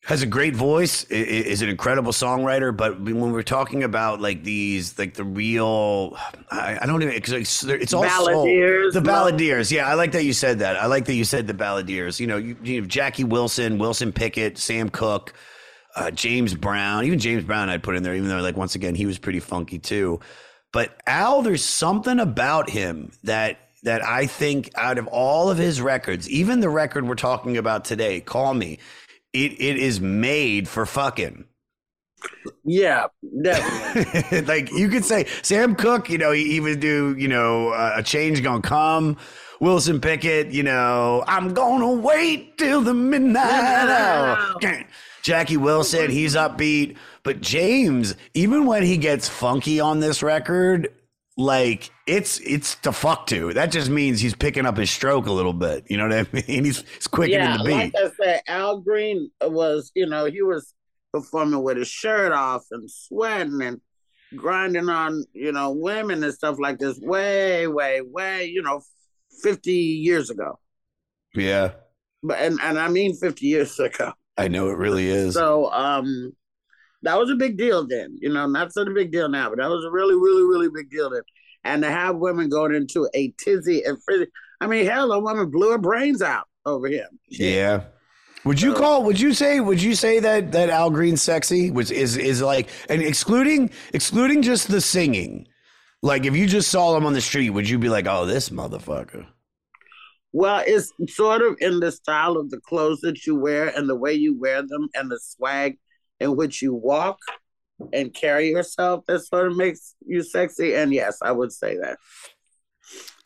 has a great voice, is an incredible songwriter. But when we're talking about like these, like the real, I, I don't even because it's, it's all soul. Balladeers, The balladeers, yeah, I like that you said that. I like that you said the balladeers. You know, you, you have Jackie Wilson, Wilson Pickett, Sam Cooke, uh, James Brown. Even James Brown, I'd put in there, even though like once again he was pretty funky too. But Al, there's something about him that that I think out of all of his records, even the record we're talking about today, Call Me, it it is made for fucking. Yeah, definitely. like you could say Sam Cooke, you know, he, he would do, you know, uh, a change gonna come. Wilson Pickett, you know, I'm gonna wait till the midnight hour. Jackie Wilson, he's upbeat, but James, even when he gets funky on this record, like it's it's to fuck to. That just means he's picking up his stroke a little bit. You know what I mean? He's, he's quickening yeah, the beat. like I said, Al Green was, you know, he was performing with his shirt off and sweating and grinding on, you know, women and stuff like this way, way, way, you know, 50 years ago. yeah, But and, and I mean 50 years ago. I know it really is. So um that was a big deal then, you know, not such a big deal now, but that was a really, really, really big deal then. And to have women going into a tizzy and frizzy, I mean, hell, a woman blew her brains out over him. Yeah. Would you call? Would you say? Would you say that that Al Green's sexy? Which is is like, and excluding excluding just the singing, like if you just saw him on the street, would you be like, oh, this motherfucker? Well, it's sort of in the style of the clothes that you wear and the way you wear them and the swag in which you walk and carry yourself that sort of makes you sexy. And yes, I would say that.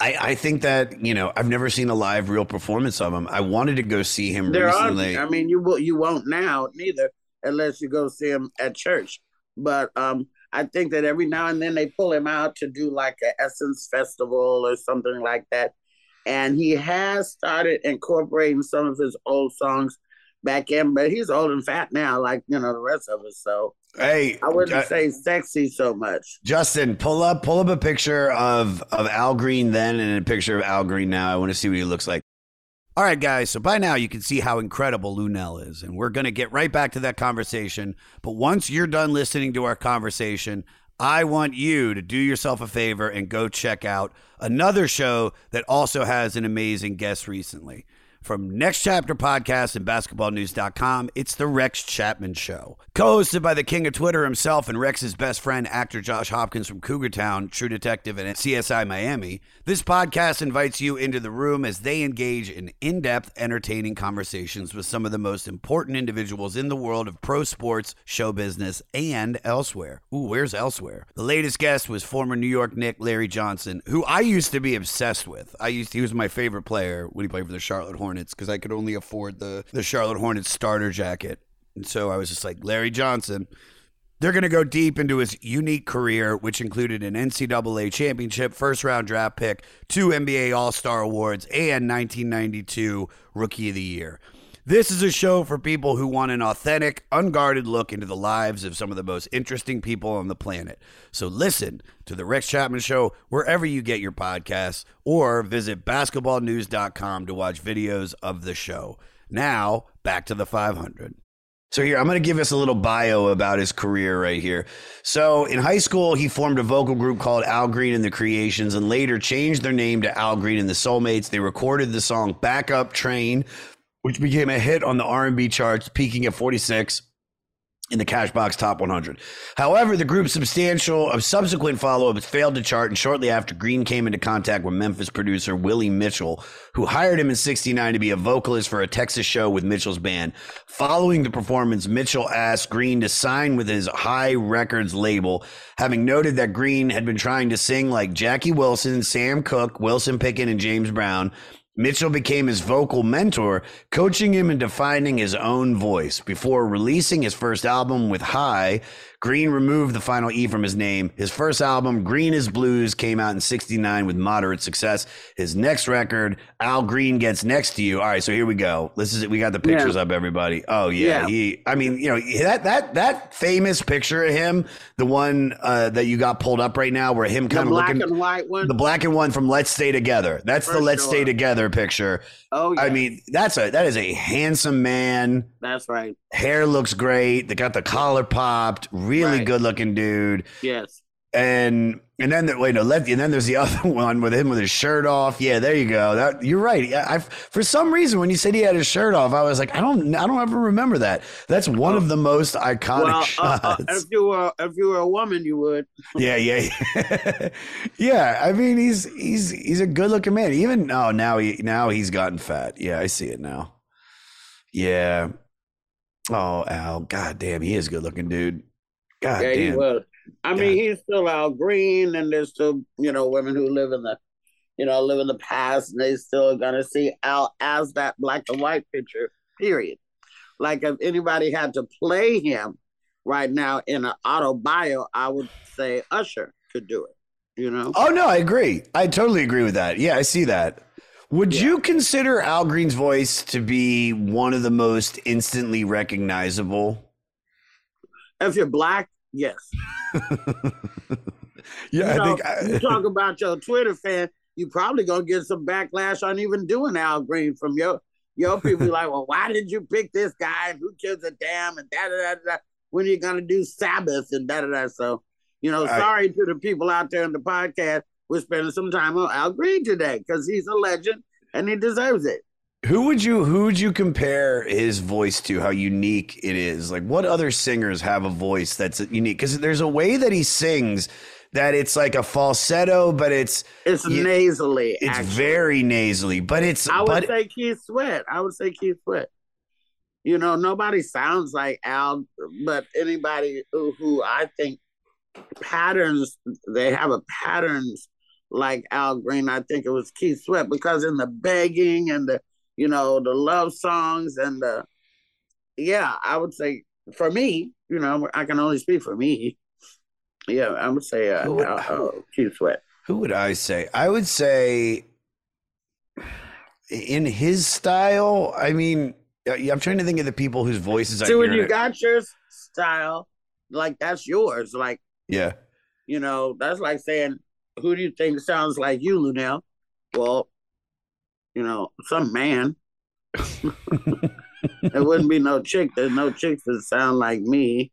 I I think that you know I've never seen a live real performance of him. I wanted to go see him There recently. are, I mean, you will, you won't now neither, unless you go see him at church. But um, I think that every now and then they pull him out to do like an Essence Festival or something like that. And he has started incorporating some of his old songs back in, but he's old and fat now, like you know the rest of us. So hey, I wouldn't uh, say sexy so much. Justin, pull up pull up a picture of of Al Green then and a picture of Al Green now. I want to see what he looks like. All right, guys. So by now you can see how incredible Luenell is, and we're going to get right back to that conversation. But once you're done listening to our conversation, I want you to do yourself a favor and go check out another show that also has an amazing guest recently. From Next Chapter Podcast and basketballnews.com, it's The Rex Chapman Show. Co hosted by the king of Twitter himself and Rex's best friend, actor Josh Hopkins from Cougar Town, True Detective, and CSI Miami, this podcast invites you into the room as they engage in in depth, entertaining conversations with some of the most important individuals in the world of pro sports, show business, and elsewhere. Ooh, where's elsewhere? The latest guest was former New York Knick Larry Johnson, who I used to be obsessed with. I used he was my favorite player when he played for the Charlotte Hornets because I could only afford the the Charlotte Hornets starter jacket. And so I was just like, Larry Johnson. They're going to go deep into his unique career, which included an NCAA championship, first round draft pick, two NBA All Star awards, and 1992 Rookie of the Year. This is a show for people who want an authentic, unguarded look into the lives of some of the most interesting people on the planet. So listen to The Rex Chapman Show wherever you get your podcasts or visit basketballnews.com to watch videos of the show. Now, back to the 500. So here, I'm going to give us a little bio about his career right here. So in high school, he formed a vocal group called Al Green and the Creations and later changed their name to Al Green and the Soulmates. They recorded the song Backup Train, which became a hit on the R&B charts, peaking at 46 in the Cashbox Top 100. However, the group's substantial of subsequent follow-ups failed to chart, and shortly after, Green came into contact with Memphis producer Willie Mitchell, who hired him in '69 to be a vocalist for a Texas show with Mitchell's band. Following the performance, Mitchell asked Green to sign with his Hi Records label, having noted that Green had been trying to sing like Jackie Wilson, Sam Cooke, Wilson Pickett, and James Brown. Mitchell became his vocal mentor, coaching him in defining his own voice. Before releasing his first album with Hi, Green removed the final E from his name. His first album, Green is Blues, came out in 69 with moderate success. His next record, Al Green Gets Next to You. All right, so here we go. This is it. We got the pictures Yeah. up, everybody. Oh, yeah. Yeah. He, I mean, you know, that, that, that famous picture of him, the one uh, that you got pulled up right now, where him kind of black looking. and white one. The black and one from Let's Stay Together. That's the Let's Stay. Together picture. oh, yeah. I mean, that's a that is a handsome man. that's right. Hair looks great. They got the collar popped. Really Right. good looking dude. Yes. And and then the, wait no, let, and then there's the other one with him with his shirt off. Yeah, there you go. That you're right. I, I for some reason when you said he had his shirt off, I was like, I don't I don't ever remember that. That's one of the most iconic Well, uh, shots. uh, if you were if you were a woman, you would. Yeah, yeah, yeah. yeah. I mean, he's he's he's a good looking man. Even oh, now he now he's gotten fat. Yeah, I see it now. Yeah. Oh, Al. God damn, he is good looking, dude. God yeah, he damn. was. I mean, he's still Al Green, and there's still you know women who live in the, you know, live in the past, and they still gonna see Al as that black and white picture. Period. Like if anybody had to play him right now in an auto bio, I would say Usher could do it. You know. Oh no, I agree. I totally agree with that. Yeah, I see that. Would you consider Al Green's voice to be one of the most instantly recognizable? If you're black, yes. Yeah, you, know, I think I, you talk about your Twitter fan, you probably gonna get some backlash on even doing Al Green from your your people. like, well, why did you pick this guy? Who gives a damn? And da da da da. When are you gonna do Sabbath and da da da? So, you know, I- sorry to the people out there in the podcast. We're spending some time on Al Green today because he's a legend and he deserves it. Who would you who would you compare his voice to? How unique it is? Like what other singers have a voice that's unique? Because there's a way that he sings that it's like a falsetto, but it's It's Yeah, nasally. it's actually. very nasally. But it's I would but say Keith Sweat. I would say Keith Sweat. You know, nobody sounds like Al, but anybody who, who I think patterns, they have a patterns like Al Green. I think it was Keith Sweat because in the begging and the, you know, the love songs and the, yeah, I would say for me, you know, I can only speak for me. Yeah, I would say uh, Who would- uh, uh, Keith Sweat. who would I say? I would say in his style. I mean, I- I'm trying to think of the people whose voices I See, when you got your style, like that's yours. Like, yeah. you know, that's like saying, who do you think sounds like you, Luenell? Well, you know, some man. there wouldn't be no chick. There's no chicks that sound like me.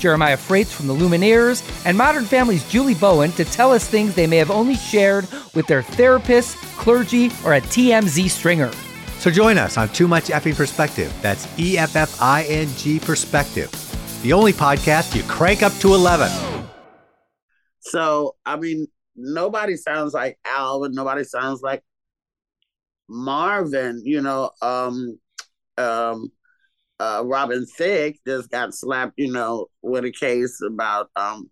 Jeremiah Fraites from the Lumineers, and Modern Family's Julie Bowen to tell us things they may have only shared with their therapist, clergy, or a TMZ stringer. So join us on Too Much Effing Perspective. That's E F F I N G Perspective. The only podcast you crank up to 11. So, I mean, nobody sounds like Al, and nobody sounds like Marvin, you know. Um, um, uh, Robin Thicke just got slapped, you know, with a case about um,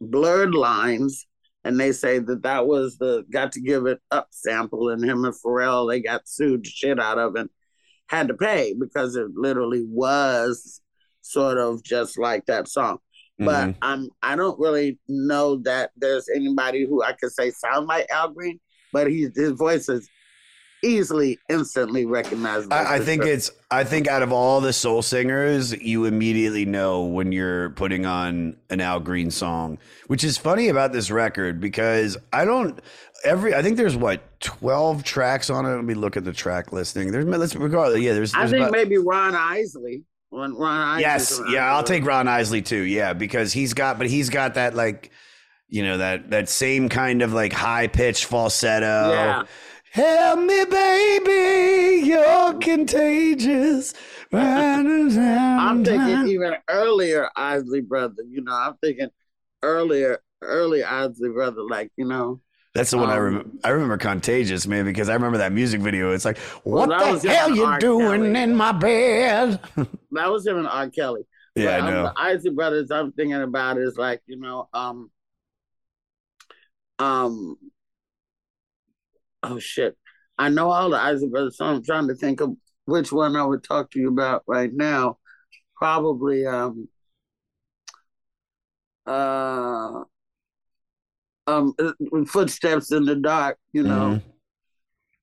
blurred lines, and they say that that was the got to give it up sample, and him and Pharrell they got sued shit out of and had to pay because it literally was sort of just like that song. But Mhm. I'm I don't really know that there's anybody who I could say sound like Al Green, but he's his voice is easily instantly recognizable. I, I think sure. it's. I think out of all the soul singers, you immediately know when you're putting on an Al Green song, which is funny about this record because I don't. Every I think there's what twelve tracks on it. Let me look at the track listing. There's let's regardless. Yeah, there's. I think about- maybe Ron Isley. When Ron Isley. Yes, yeah, I'll take Ron Isley too. Yeah, because he's got, but he's got that like, you know, that that same kind of like high pitched falsetto. Yeah. Help me, baby, you're contagious. I'm thinking even earlier Isley brother. You know, I'm thinking earlier, early Isley brother. Like you know, That's the one I um, remember. I remember Contagious, man, because I remember that music video. It's like, what that was the him hell you R. doing Kelly. in my bed? that was him and R. Kelly. Yeah, But, I um, know. the Isley brothers. I'm thinking about is like you know, um, um, oh shit, I know all the Isley brothers. So I'm trying to think of which one I would talk to you about right now. Probably, um, uh, um, footsteps in the dark. You know. Mhm.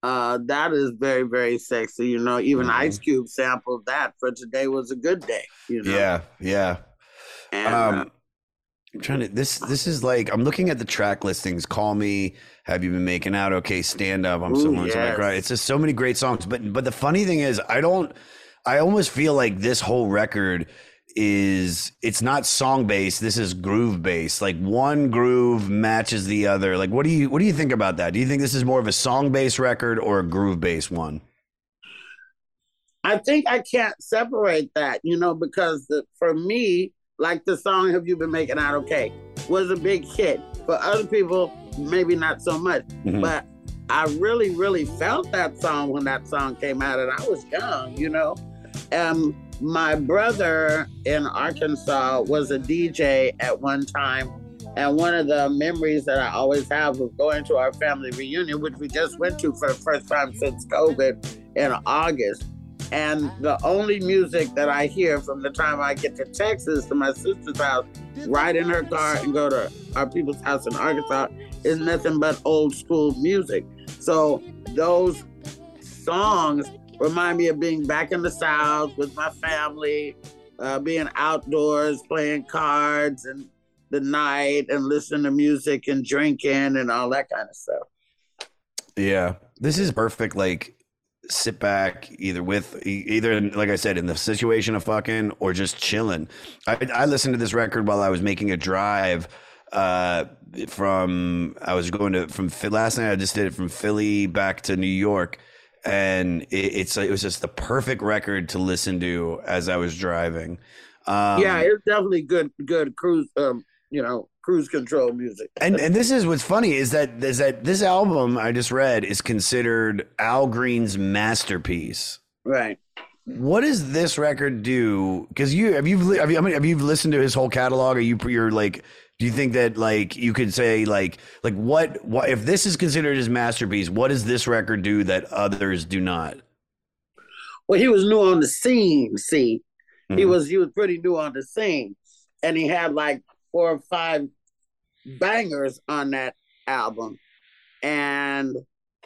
Uh, that is very, very sexy. You know, even Mhm. Ice Cube sampled that for today was a good day. You know, Yeah, yeah. And, uh, um, I'm trying to. This this is like I'm looking at the track listings. Call me. Have you been making out? Okay, stand up. I'm so like, yes. right. It's just so many great songs. But but the funny thing is, I don't. I almost feel like this whole record is it's not song based. This is groove based. Like one groove matches the other. Like what do you what do you think about that? Do you think this is more of a song based record or a groove based one? I think I can't separate that, you know, because the, for me, like the song "Have You Been Making Out Okay" was a big hit. For other people, maybe not so much. Mhm. But I really, really felt that song when that song came out, and I was young, you know. Um, my brother in Arkansas was a DJ at one time, and one of the memories that I always have of going to our family reunion, which we just went to for the first time since COVID in August. And the only music that I hear from the time I get to Texas to my sister's house, ride in her car and go to our people's house in Arkansas, is nothing but old school music. So those songs remind me of being back in the South with my family, uh, being outdoors, playing cards and the night and listening to music and drinking and all that kind of stuff. Yeah, this is perfect. Like, sit back, either with either like I said, in the situation of fucking or just chilling. I I listened to this record while I was making a drive. Uh, from I was going to from last night. I just did it from Philly back to New York, and it, it's it was just the perfect record to listen to as I was driving. Um, yeah, it's definitely good, good cruise, um, you know, cruise control music. and and this is what's funny is that is that this album I just read is considered Al Green's masterpiece. Right. What does this record do? Because you have you have you I mean, have you listened to his whole catalog? Are you you're like do you think that like you could say like like what what if this is considered his masterpiece? What does this record do that others do not? Well, he was new on the scene. See, he Mhm. was he was pretty new on the scene, and he had like four or five bangers on that album, and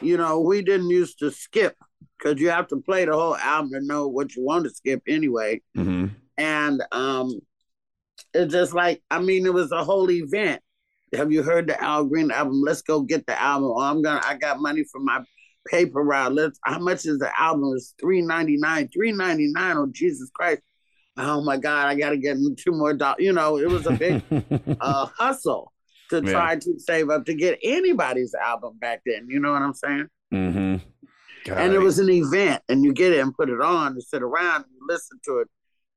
you know we didn't used to skip because you have to play the whole album to know what you want to skip anyway. Mm-hmm. and um it's just like I mean it was a whole event. Have you heard the Al Green album? Let's go get the album. Oh, I'm gonna I got money for my paper route. Let's how much is the album? It's three ninety nine. Three ninety nine. Oh Jesus Christ. Oh my God, I gotta get two more dollars. You know, it was a big uh hustle to Yeah. try to save up to get anybody's album back then. You know what I'm saying? mm-hmm. and it was an event and you get it and put it on and sit around and listen to it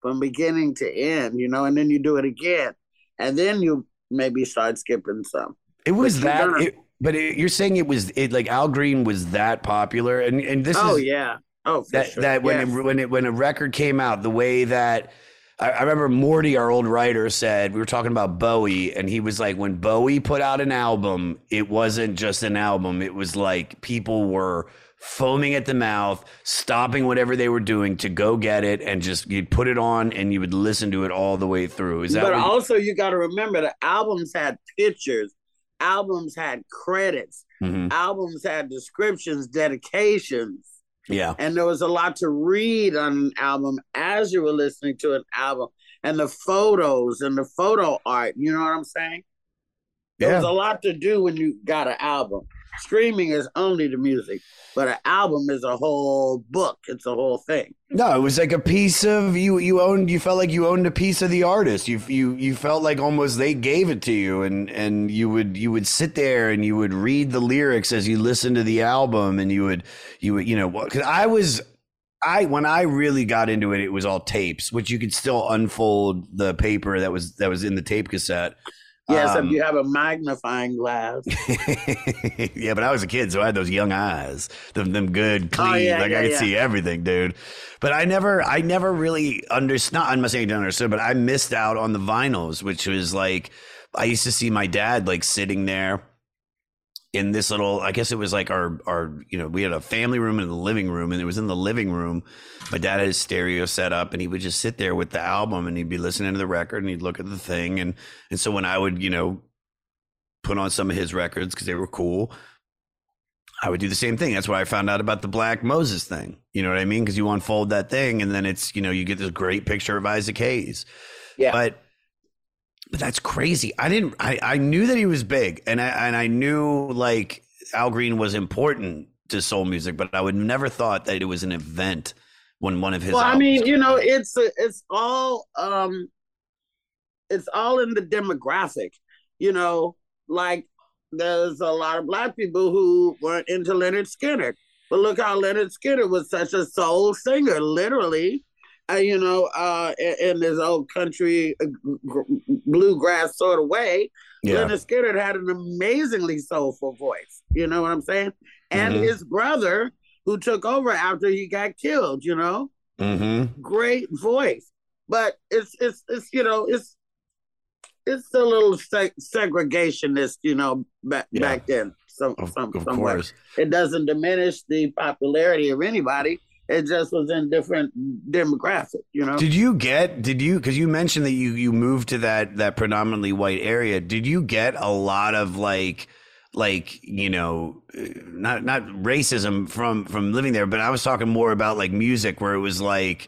from beginning to end you know and then you do it again and then you maybe start skipping some It was that, it, but it, you're saying it was it like Al Green was that popular, and and this oh is yeah Oh, that sure. that when Yes. it, when it when a record came out, the way that I, I remember Morty, our old writer, said we were talking about Bowie, and he was like, when Bowie put out an album, it wasn't just an album; it was like people were foaming at the mouth, stopping whatever they were doing to go get it, and just you'd put it on and you would listen to it all the way through. Is that but what you- also you got to remember the albums had pictures, albums had credits, Mhm. albums had descriptions, dedications, yeah. and there was a lot to read on an album as you were listening to an album, and the photos and the photo art. You know what I'm saying? There was a lot to do when you got an album. Streaming is only the music, but an album is a whole book. It's a whole thing. No, it was like a piece of you. You owned. You felt like you owned a piece of the artist. You you you felt like almost they gave it to you, and and you would you would sit there and you would read the lyrics as you listened to the album, and you would you would you know because I was. I when I really got into it, it was all tapes, which you could still unfold the paper that was that was in the tape cassette. Yes, Um, if you have a magnifying glass. yeah, but I was a kid, so I had those young eyes, them them good, clean, Oh, yeah, like yeah, I could yeah. see everything, dude. But I never, I never really understood. Not, I'm not saying I didn't understand, but I missed out on the vinyls, which was like I used to see my dad like sitting there in this little. I guess it was like our our you know we had a family room and a living room, and it was in the living room. My dad had his stereo set up, and he would just sit there with the album, and he'd be listening to the record, and he'd look at the thing, and and so when I would you know put on some of his records because they were cool. I would do the same thing. That's why I found out about the Black Moses thing. You know what I mean? Because you unfold that thing, and then it's you know you get this great picture of Isaac Hayes. Yeah. But but that's crazy. I didn't. I I knew that he was big, and I and I knew like Al Green was important to soul music, but I would never thought that it was an event when one of his. well, I mean, you know, it's a, it's all um, it's all in the demographic. You know, like there's a lot of black people who weren't into Lynyrd Skynyrd, but look how Lynyrd Skynyrd was such a soul singer, literally. Uh, you know, uh, in, in his old country uh, gr- bluegrass sort of way. Yeah. Lynyrd Skynyrd had an amazingly soulful voice. You know what I'm saying? And Mhm. his brother, who took over after he got killed. You know, Mm-hmm. great voice, but it's it's it's you know it's it's a little seg- segregationist, you know, back Yeah. back then. So Of, some, of course. it doesn't diminish the popularity of anybody. It just was in different demographic, you know. Did you get? Did you? Because you mentioned that you you moved to that that predominantly white area. Did you get a lot of like? like you know uh, not not racism from from living there but i was talking more about like music where it was like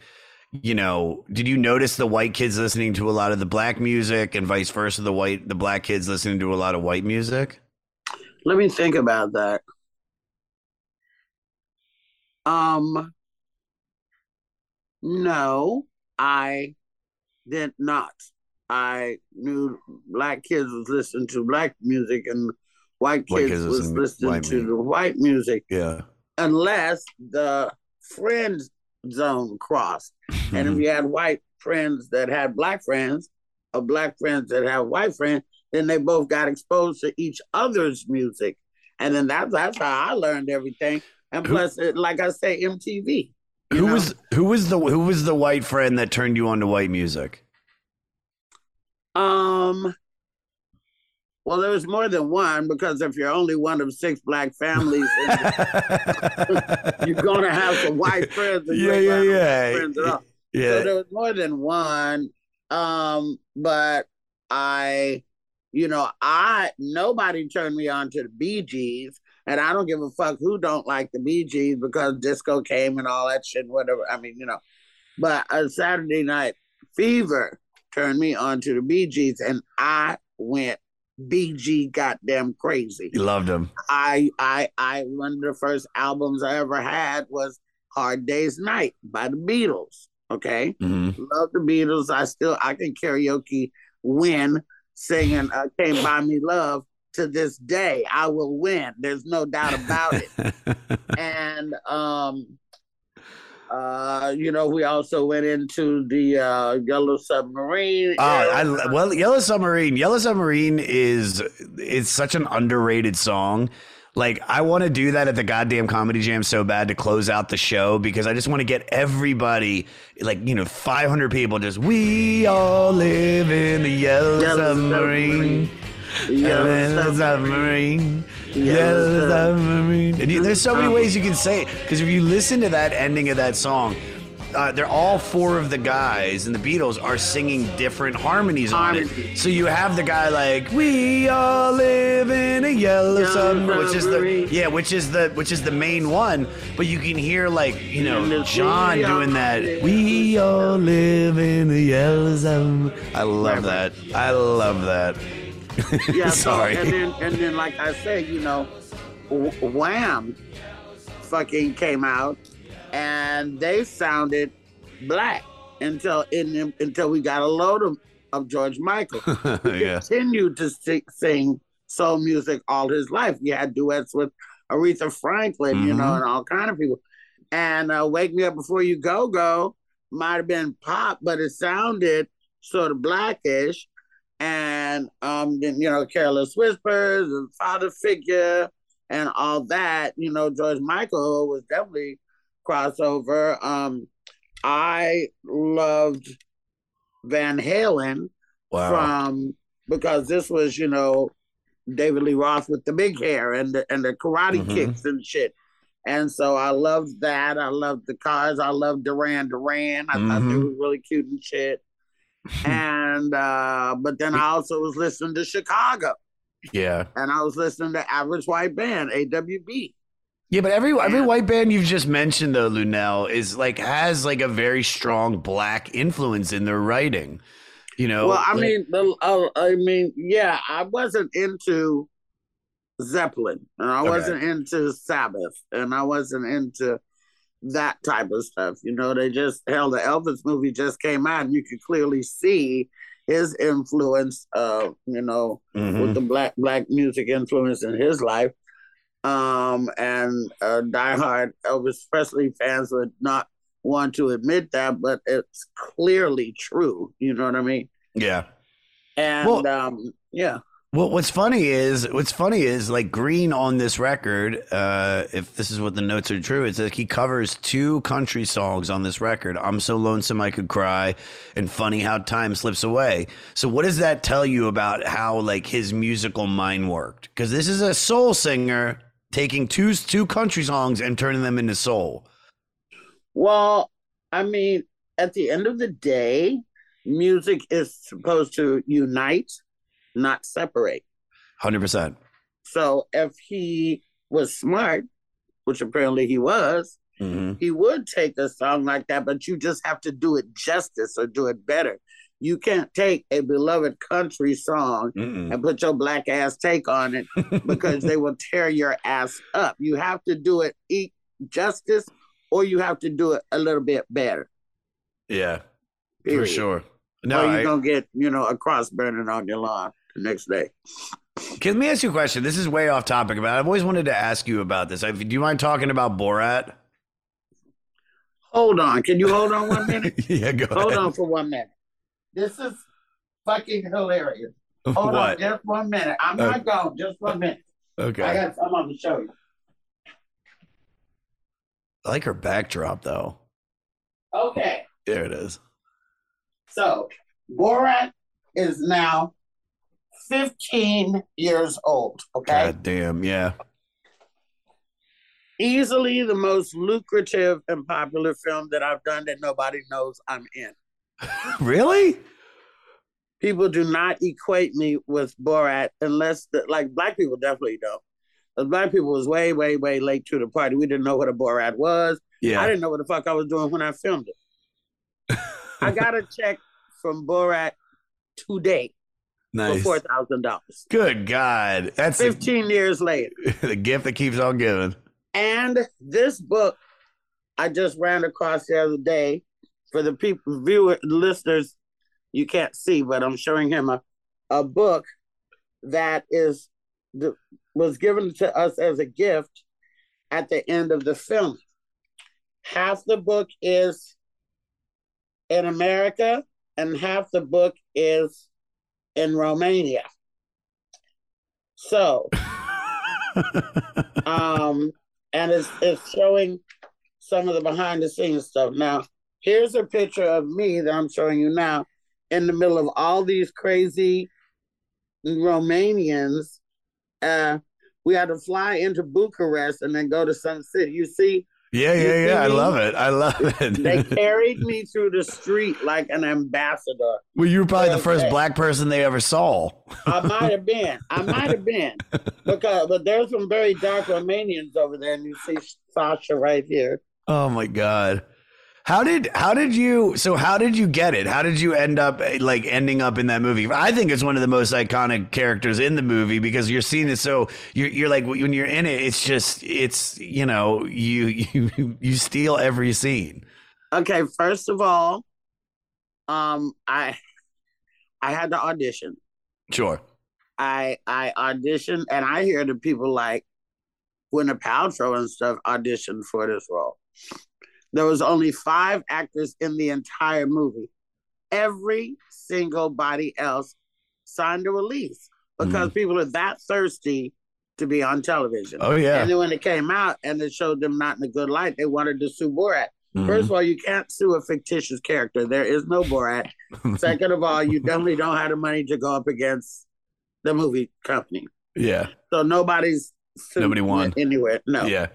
you know did you notice the white kids listening to a lot of the black music and vice versa the white the black kids listening to a lot of white music Let me think about that. Um, no, I did not. I knew black kids was listening to black music and white White kids kids was listening to listening white to music. the white music, yeah unless the friend zone crossed. And if you had white friends that had black friends, or black friends that had white friends, then they both got exposed to each other's music. And then that's that's how I learned everything. And plus, it, like I say, MTV. Who know? was who was the who was the white friend that turned you on to white music Um. Well, there was more than one because if you're only one of six black families, you're gonna have some white friends. And Yeah, yeah, gonna have no yeah. Friends at all. yeah So there was more than one. Um, but I, you know, I nobody turned me on to the Bee Gees, and I don't give a fuck who don't like the Bee Gees because disco came and all that shit, whatever. I mean, you know, but a Saturday Night Fever turned me on to the Bee Gees, and I went Bee Gee goddamn crazy. you loved them. I I I one of the first albums I ever had was Hard Day's Night by the Beatles. Okay. hmm Love the Beatles. I still I can karaoke win singing uh, Can't Buy Me Love to this day. I will win. There's no doubt about it. and um uh you know we also went into the uh Yellow Submarine. Oh, I, well, Yellow Submarine. Yellow Submarine is it's such an underrated song. Like, I want to do that at the goddamn comedy jam so bad to close out the show because I just want to get everybody, like, you know, 500 people just, we all live in the yellow, Yellow submarine. Yellow Yellow submarine. Yellow submarine. And you, there's so many ways you can say it. Because if you listen to that ending of that song, uh, they're all four of the guys and the Beatles are singing different harmonies on it. So you have the guy like "We all live in a yellow submarine," which is the yeah, which is the which is the main one. But you can hear like you know John doing that. We all live in a yellow submarine. I love that. I love that. Yeah, so- Sorry. and then and then like I said, you know, Wham fucking came out and they sounded black until in until we got a load of, of George Michael. He yeah. continued to sing, sing soul music all his life. He had duets with Aretha Franklin, you know, Mhm. and all kind of people. And uh, "Wake Me Up Before You Go Go" might have been pop, but it sounded sort of blackish. And um, then you know, "Careless Whispers" and "Father Figure" and all that. You know, George Michael was definitely crossover. Um, I loved Van Halen Wow. from because this was you know David Lee Roth with the big hair and the, and the karate Mhm. kicks and shit. And so I loved that. I loved the cars. I loved Duran Duran. I thought they Mhm. was really cute and shit. And uh but then I also was listening to Chicago Yeah. and I was listening to Average White Band, AWB. Yeah, but every every white band you've just mentioned though, Luenell, is like has like a very strong black influence in their writing. You know. well, I like- mean, the, uh, I mean, yeah, I wasn't into Zeppelin, and I Okay. wasn't into Sabbath, and I wasn't into that type of stuff. You know, they just hell, the Elvis movie just came out, and you could clearly see his influence. Uh, you know, Mhm. with the black black music influence in his life. Um, and uh, diehard Elvis Presley fans would not want to admit that, but it's clearly true. You know what I mean? yeah. And Well- um, yeah, Well, what's funny is what's funny is like Green on this record. Uh, if this is what the notes are true, it's like he covers two country songs on this record. I'm so lonesome I could cry, and funny how time slips away. So, what does that tell you about how like his musical mind worked? Because this is a soul singer taking two two country songs and turning them into soul. well, I mean, at the end of the day, music is supposed to unite, not separate. Hundred percent. So if he was smart, which apparently he was, Mm-hmm. he would take a song like that, but you just have to do it justice or do it better. You can't take a beloved country song Mm-mm. and put your black ass take on it because they will tear your ass up. You have to do it eat justice or you have to do it a little bit better. Yeah, Period. for sure. or No, you're I, gonna get, you know, a cross burning on your lawn the next day. Can, let me ask you a question. This is way off topic, but I've always wanted to ask you about this. I, do you mind talking about Borat? Hold on. Can you hold on one minute? yeah, go hold ahead. on for one minute. This is fucking hilarious. Hold on just one minute. I'm Uh, not going, just one minute. Okay. I got something to show you. I like her backdrop though. Okay. There it is. So Borat is now 15 years old. Okay. God damn. Yeah. Easily the most lucrative and popular film that I've done that nobody knows I'm in. Really? People do not equate me with Borat unless, the, like, black people definitely don't. Because black people was way, way, way late to the party. We didn't know what a Borat was. Yeah. I didn't know what the fuck I was doing when I filmed it. I got a check from Borat today Nice. for $4,000. Good God. That's the, 15 years later. the gift that keeps on giving. And this book I just ran across the other day for the people, viewer, listeners, you can't see, but I'm showing him a, a book that is the, was given to us as a gift at the end of the film. Half the book is in America, and half the book is in Romania. So um, and it's it's showing some of the behind the scenes stuff. Now, here's a picture of me that I'm showing you now in the middle of all these crazy Romanians. Uh, we had to fly into Bucharest and then go to Sun City. You see, Yeah, yeah, yeah. I love it. I love it. they carried me through the street like an ambassador. well, you were probably the first Okay. black person they ever saw. I might have been. I might have been because, but there's some very dark Romanians over there, and you see Sacha right here. Oh my god. How did how did you so how did you get it? How did you end up like ending up in that movie? I think it's one of the most iconic characters in the movie because you're seeing it so you're you're like when you're in it it's just it's you know you you you steal every scene. Okay, first of all, um, I I had to audition. Sure. I I auditioned, and I hear the people like Gwyneth Paltrow and stuff auditioned for this role. There was only five actors in the entire movie. Every single body else signed a release because people are that thirsty to be on television. Oh, yeah. And then when it came out and it showed them not in a good light, they wanted to sue Borat. Mhm. First of all, you can't sue a fictitious character. There is no Borat. Second of all, you definitely don't have the money to go up against the movie company. Yeah. So nobody's sued Nobody won. anywhere. No. Yeah.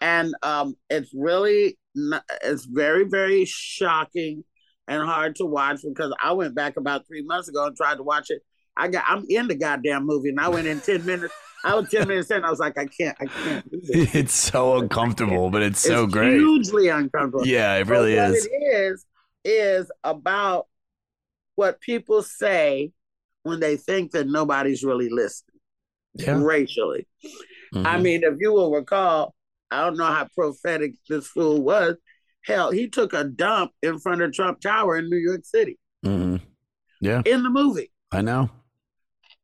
And um, it's really not, it's very very shocking and hard to watch because I went back about three months ago and tried to watch it. I got I'm in the goddamn movie and I went in ten minutes. I was ten minutes in. I was like, I can't, I can't do this. It's so uncomfortable, but it's so It's great. Hugely uncomfortable. Yeah, it But really what is. It is is about what people say when they think that nobody's really listening Yeah. racially. I Mhm. mean, if you will recall, I don't know how prophetic this fool was. Hell, he took a dump in front of Trump Tower in New York City Mhm. Yeah. in the movie. I know.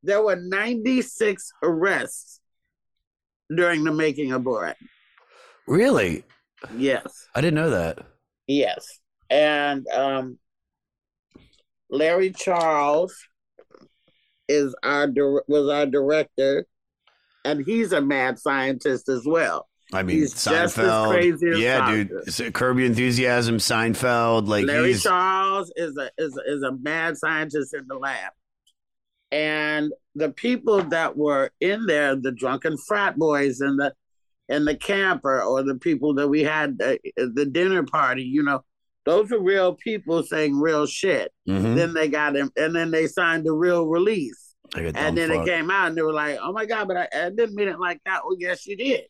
There were 96 arrests during the making of Borat. Really? Yes. I didn't know that. Yes. And um, Larry Charles is our was our director, and he's a mad scientist as well. I mean, He's just as Seinfeld. crazy as yeah, dude. Curb Your Enthusiasm, Seinfeld. Like Larry he's Charles is a is a, is a mad scientist in the lab, and the people that were in there, the drunken frat boys and the and the camper, or the people that we had uh, the dinner party, you know, those are real people saying real shit. Mhm. Then they got him, and then they signed the real release, and then fuck. it came out, and they were like, "Oh my god!" But I, I didn't mean it like that. Well, yes, you did.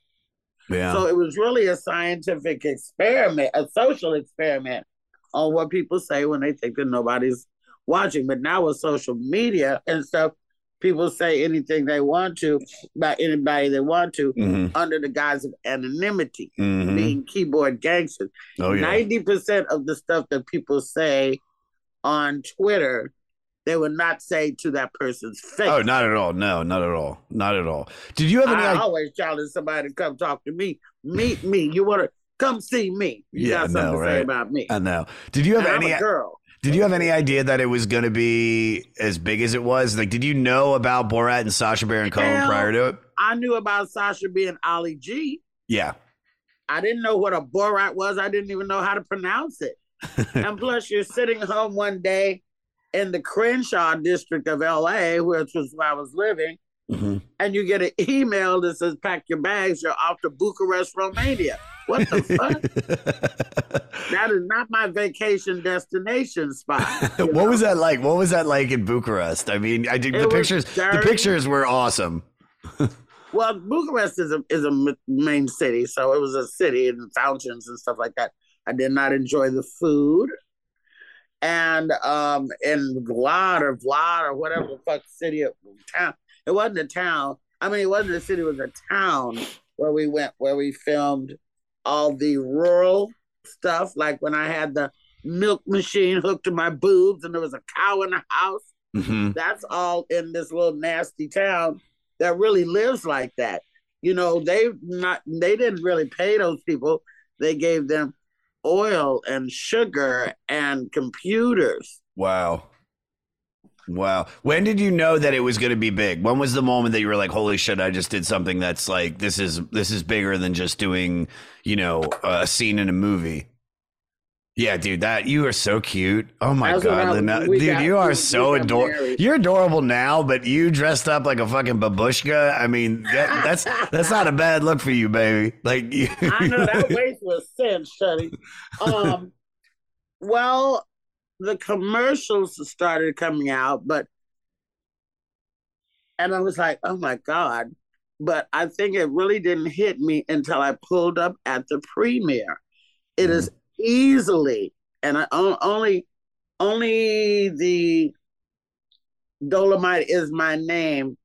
Yeah. So it was really a scientific experiment, a social experiment on what people say when they think that nobody's watching. But now with social media and stuff, people say anything they want to about anybody they want to Mhm. under the guise of anonymity, Mhm. being keyboard gangsters. Oh, yeah. 90% of the stuff that people say on Twitter, they would not say to that person's face. Oh, not at all. No, not at all. Not at all. Did you have any? I always challenge somebody to come talk to me. Meet me. You want to come see me? You yeah, got something no, to right. say about me? I know. Did you have And any? a girl. Did you have any idea that it was going to be as big as it was? Like, did you know about Borat and Sacha Baron Cohen Hell. prior to it? I knew about Sacha being Ali G. Yeah. I didn't know what a Borat was. I didn't even know how to pronounce it. and plus, you're sitting home one day in the Crenshaw district of LA, which was where I was living, Mhm. and you get an email that says, Pack your bags, you're off to Bucharest, Romania. What the fuck? that is not my vacation destination spot. what know? was that like? What was that like in Bucharest? I mean, I did It the pictures. The pictures were awesome. Well, Bucharest is a is a main city, so it was a city and fountains and stuff like that. I did not enjoy the food, and um, in Vlad or Vlad or whatever the fuck city or town, it wasn't a town. I mean, it wasn't a city; it was a town where we went, where we filmed all the rural stuff, like when I had the milk machine hooked to my boobs and there was a cow in the house. Mhm. That's all in this little nasty town that really lives like that. You know, they not they didn't really pay those people. They gave them oil and sugar and computers. Wow. Wow. When did you know that it was going to be big? When was the moment that you were like, "Holy shit! I just did something that's like this is this is bigger than just doing you know a scene in a movie." Yeah, dude, that you are so cute. Oh my god, I- dude, got- you are so adorable. You're adorable now, but you dressed up like a fucking babushka. I mean, that, that's that's not a bad look for you, baby. Like, you, I know that waist was cinched, honey. Um, well, the commercials started coming out, but and I was like, oh my god! But I think it really didn't hit me until I pulled up at the premiere. It is easily, and I only only the Dolomite is my name.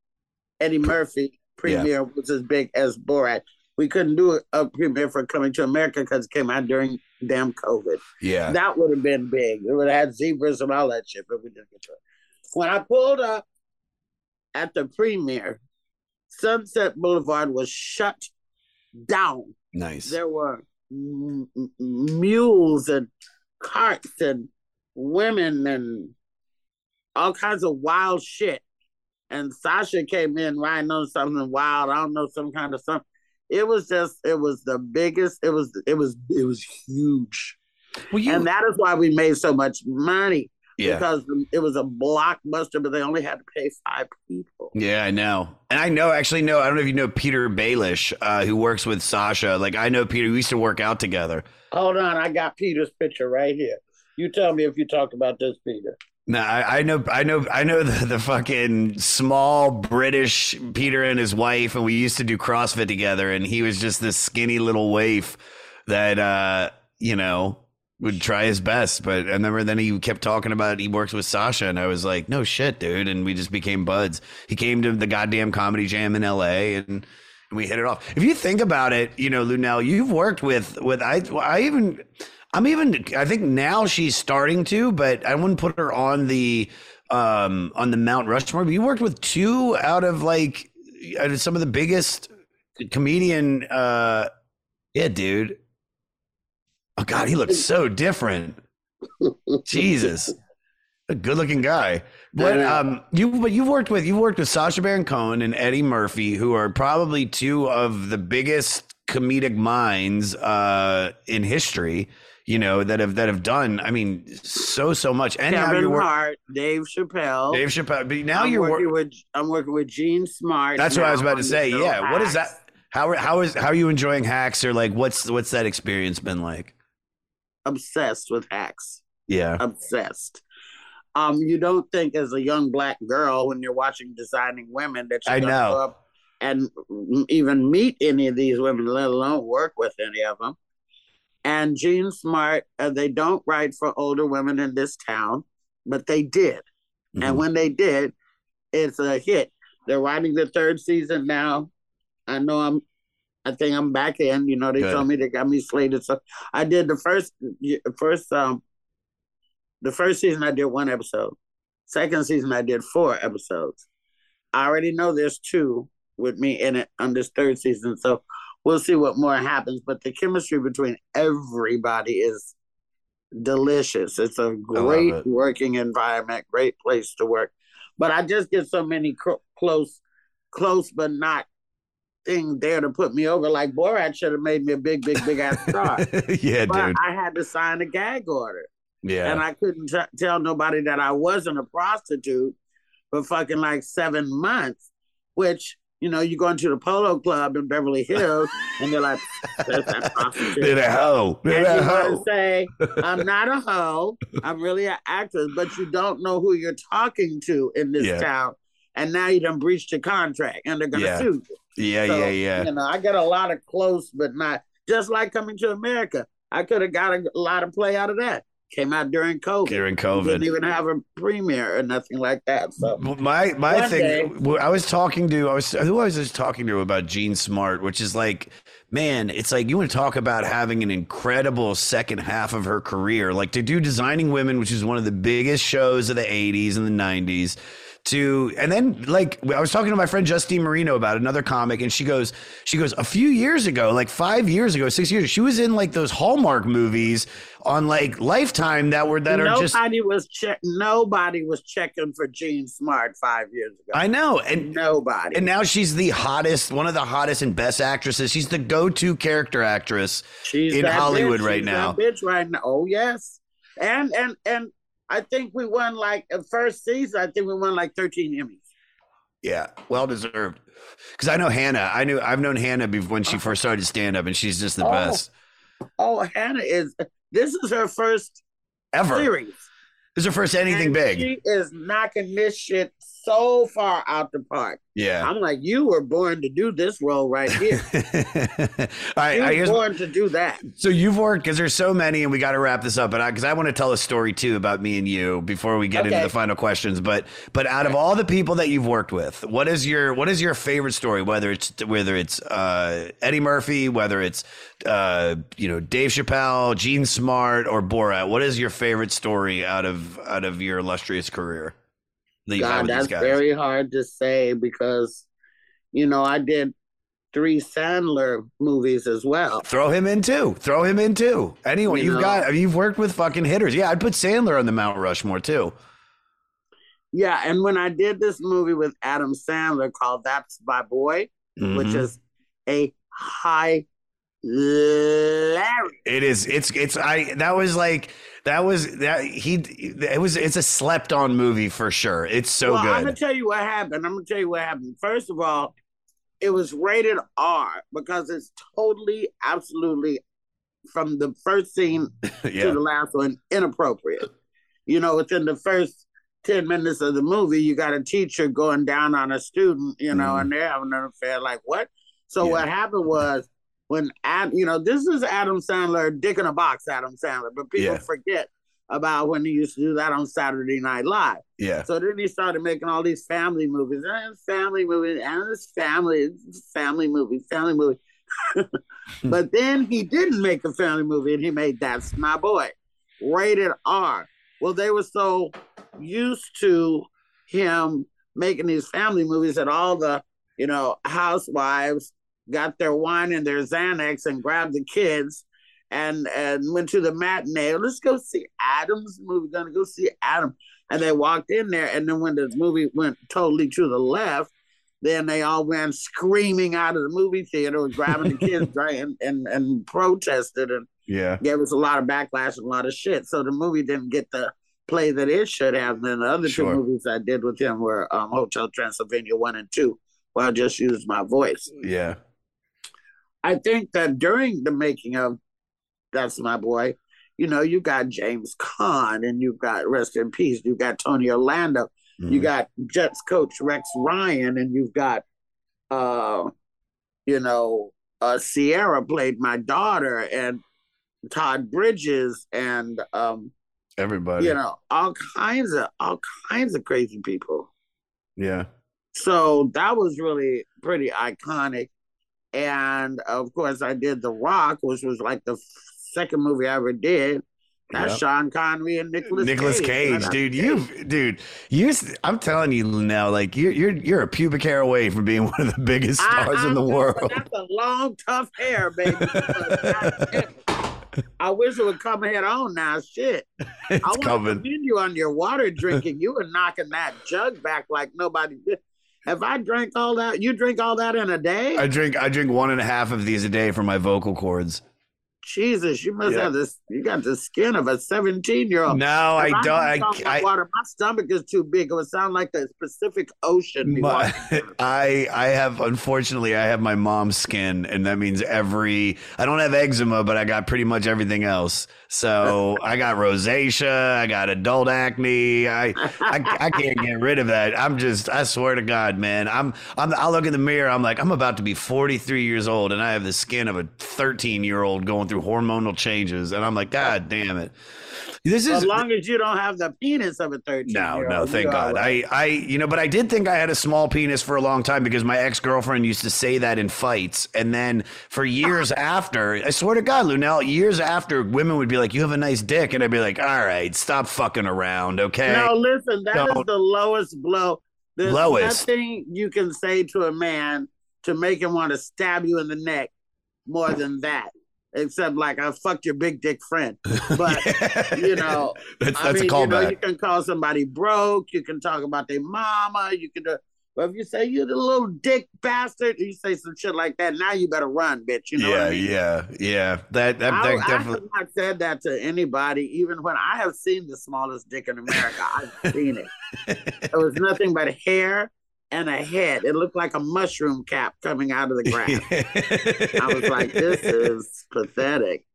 Eddie Murphy premiere was as big as Borat. We couldn't do a, premiere for Coming to America because it came out during damn COVID. yeah, That would have been big. It would have had zebras and all that shit, but we didn't get to it. When I pulled up at the premiere, Sunset Boulevard was shut down. nice. There were mules and carts and women and all kinds of wild shit. And Sacha came in riding on something wild. I don't know, some kind of something. It was just, it was the biggest. It was, it was, it was huge. Well, you, and that is why we made so much money yeah. because it was a blockbuster, but they only had to pay five people. Yeah, I know. And I know, actually, no, I don't know if you know Peter Baelish, uh, who works with Sacha. Like, I know Peter, we used to work out together. Hold on, I got Peter's picture right here. You tell me if you talked about this, Peter. No, I, I know, I know, I know the, the fucking small British Peter and his wife, and we used to do CrossFit together, and he was just this skinny little waif that, uh, you know, would try his best. But I remember then he kept talking about he works with Sacha, and I was like, no shit, dude, and we just became buds. He came to the goddamn comedy jam in L.A. and. and we hit it off. If you think about it, you know, Luenell, you've worked with with I I even I'm even I think now she's starting to, but I wouldn't put her on the um on the Mount Rushmore. But you worked with two out of like out of some of the biggest comedian uh yeah, dude. Oh god, he looks so different. Jesus. A good looking guy. But um you but you've worked with you've worked with Sacha Baron Cohen and Eddie Murphy, who are probably two of the biggest comedic minds uh in history, you know, that have that have done, I mean, so so much. And Kevin wor- Hart, Dave Chappelle. Dave Chappelle. But now I'm you're working wor- with I'm working with Jean Smart. That's what I was about to say. Yeah. What is that? How are, how is how are you enjoying hacks or like what's what's that experience been like? Obsessed with hacks. Yeah. Obsessed. Um, you don't think as a young black girl when you're watching Designing Women that you're I know. go up and even meet any of these women, let alone work with any of them. And Jean Smart, uh, they don't write for older women in this town, but they did. Mm-hmm. And when they did, it's a hit. They're writing the third season now. I know I'm. I think I'm back in. You know, they Good. told me they got me slated. So I did the first, first, um, the first season I did one episode. Second season I did four episodes. I already know there's two with me in it on this third season, so we'll see what more happens. But the chemistry between everybody is delicious. It's a great it. working environment, great place to work. But I just get so many cro- close, close but not thing there to put me over. Like Borat should have made me a big, big, big ass star. yeah, but dude. I had to sign a gag order. Yeah. And I couldn't t- tell nobody that I wasn't a prostitute for fucking like seven months, which, you know, you go into the polo club in Beverly Hills and they're like, there's that prostitute. They're a hoe. They're And a you gotta hoe. say, I'm not a hoe. I'm really an actress, but you don't know who you're talking to in this Yeah. town. And now you done breached your contract and they're gonna Yeah. sue you. Yeah, So, yeah, yeah. You know, I got a lot of close, but not just like coming to America. I could have got a lot of play out of that. Came out during COVID. During COVID, Didn't even have a premiere or nothing like that. So My my thing. day- I was talking to I was who I was just talking to about Jean Smart, which is like, man, it's like you want to talk about having an incredible second half of her career, like to do Designing Women, which is one of the biggest shows of the '80s and the '90s. To and then like I was talking to my friend Justine Marino about another comic and she goes she goes a few years ago like 5 years ago 6 years she was in like those Hallmark movies on like Lifetime that were that nobody are just nobody was check. Nobody was checking for Jean Smart five years ago. I know and nobody. and now she's the hottest one of the hottest and best actresses she's the go-to character actress She's in Hollywood bitch. right She's now bitch right now. Oh yes, and and and I think we won like the first season. I think we won like thirteen Emmys. Yeah, well deserved. Because I know Hannah. I knew I've known Hannah before when she first started stand up, and she's just the Oh. best Oh, Hannah is. This is her first ever. series. This is her first anything And big. She is knocking this shit so far out the park. yeah. I'm like, you were born to do this role right here. All right. you I were here's, born to do that. so you've worked because there's so many, and we got to wrap this up. But because I, want to tell a story too about me and you before we get into the final questions. But but out of all the people that you've worked with, what is your what is your favorite story? Whether it's whether it's uh, Eddie Murphy, whether it's uh, you know Dave Chappelle, Jean Smart, or Borat. What is your favorite story out of out of your illustrious career? That you've had God, that's very hard to say because, you know, I did three Sandler movies as well. Throw him in too. Throw him in too. Anyone You you've know? got. You've worked with fucking hitters. Yeah, I'd put Sandler on the Mount Rushmore too. Yeah, and when I did this movie with Adam Sandler called That's My Boy, which Mhm. is a high hilarious. It is. It's. It's. I. That was like. That was that. He. It was. It's a slept on movie for sure. It's so well, I'm gonna tell you what happened. I'm gonna tell you what happened. First of all, it was rated R because it's totally, absolutely, from the first scene to the last one, inappropriate. You know, within the first 10 minutes of the movie, you got a teacher going down on a student, you know, Mhm. and they're having an affair. Like, what? So, Yeah. what happened was when, Ad, you know, this is Adam Sandler, dick in a box, Adam Sandler, but people Yeah. forget about when he used to do that on Saturday Night Live. Yeah. So then he started making all these family movies. And family movies, and it's family, family movie, family movie. but then he didn't make a family movie, and he made That's My Boy, rated R. Well, they were so used to him making these family movies that all the, you know, housewives got their wine and their Xanax and grabbed the kids and and went to the matinee. Let's go see Adam's movie. Gonna go see Adam. And they walked in there, and then when the movie went totally to the left, then they all ran screaming out of the movie theater, grabbing the kids right, and, and and protested and Yeah. gave us a lot of backlash and a lot of shit. So the movie didn't get the play that it should have. Then the other Sure. two movies I did with him were um, Hotel Transylvania one and two, where I just used my voice. Yeah. I think that during the making of That's My Boy, you know, you got James Caan and you've got Rest in Peace, you got Tony Orlando, you Mhm. got Jets coach Rex Ryan, and you've got uh, you know, uh Sierra played my daughter and Todd Bridges and um, Everybody. you know, all kinds of all kinds of crazy people. Yeah. So that was really pretty iconic. And of course, I did The Rock, which was like the f- second movie I ever did. That's Yep. Sean Connery and Nicholas Nicolas Cage, Nicolas dude, you, dude, you. I'm telling you now, like you're you're you're a pubic hair away from being one of the biggest I- stars in the world. That's a long, tough hair, baby. God damn it. I wish it would come head on now. Shit. I It's want to coming. commend you on your water drinking. You were knocking that jug back like nobody did. If I drank all that, you drink all that in a day? I drink I drink one and a half of these a day for my vocal cords. Jesus, you must Yeah. have this. You got the skin of a seventeen-year-old. No, I don't. I, drink all that I, water. My stomach is too big. It would sound like the Pacific Ocean. My. I I have unfortunately I have my mom's skin and that means every I don't have eczema but I got pretty much everything else. So I got rosacea, I got adult acne. I, I I can't get rid of that. I'm just I swear to God, man. I'm I'm I look in the mirror, I'm like I'm about to be 43 years old and I have the skin of a 13 year old going through hormonal changes and I'm like God damn it. This is as long as you don't have the penis of a thirteen. no, no, thank God. I, I, you know, but I did think I had a small penis for a long time because my ex girlfriend used to say that in fights, and then for years after, I swear to God, Luenell, years after, women would be like, "You have a nice dick," and I'd be like, "All right, stop fucking around, okay?" No, listen, that is Don't. the lowest blow. There's Lowest. nothing you can say to a man to make him want to stab you in the neck more than that. Except like I fucked your big dick friend. But you know, That's- I that's a mean, you know, you can call somebody broke, you can talk about their mama, you can do but if you say you're the little dick bastard, you say some shit like that, now you better run, bitch. You know what yeah, I mean? yeah, yeah. That that, I, that I have definitely. not said that to anybody, even when I have seen the smallest dick in America. I've seen it. It was nothing but hair and a head. It looked like a mushroom cap coming out of the grass. I was like, this is pathetic.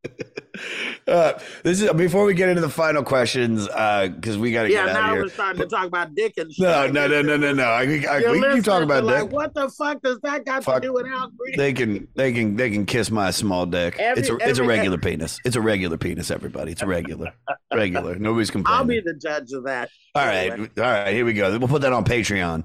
Uh, this is before we get into the final questions Uh, because we got to Yeah, get out of here. Yeah, now we're starting to talk about dick and shit. No, no, no, no, no, no. I, I, we can keep talking about are like, dick. what the fuck does that got Fuck. to do with Green? They can, they can, they can kiss my small dick. Every- it's a, it's a every- regular penis. It's a regular penis. Everybody, it's a regular, regular. Nobody's complaining. I'll be the judge of that. all right, all right. Here we go. We'll put that on Patreon.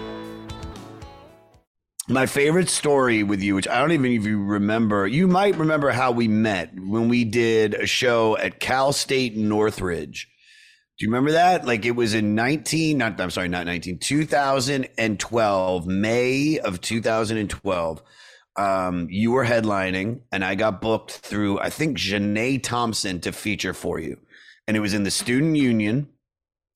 My favorite story with you, which I don't even if you remember, you might remember how we met when we did a show at Cal State Northridge. Do you remember that? Like it was in 19, not, I'm sorry, not 19, 2012, May of 2012. Um, you were headlining and I got booked through, I think, Janae Thompson to feature for you. And it was in the student union.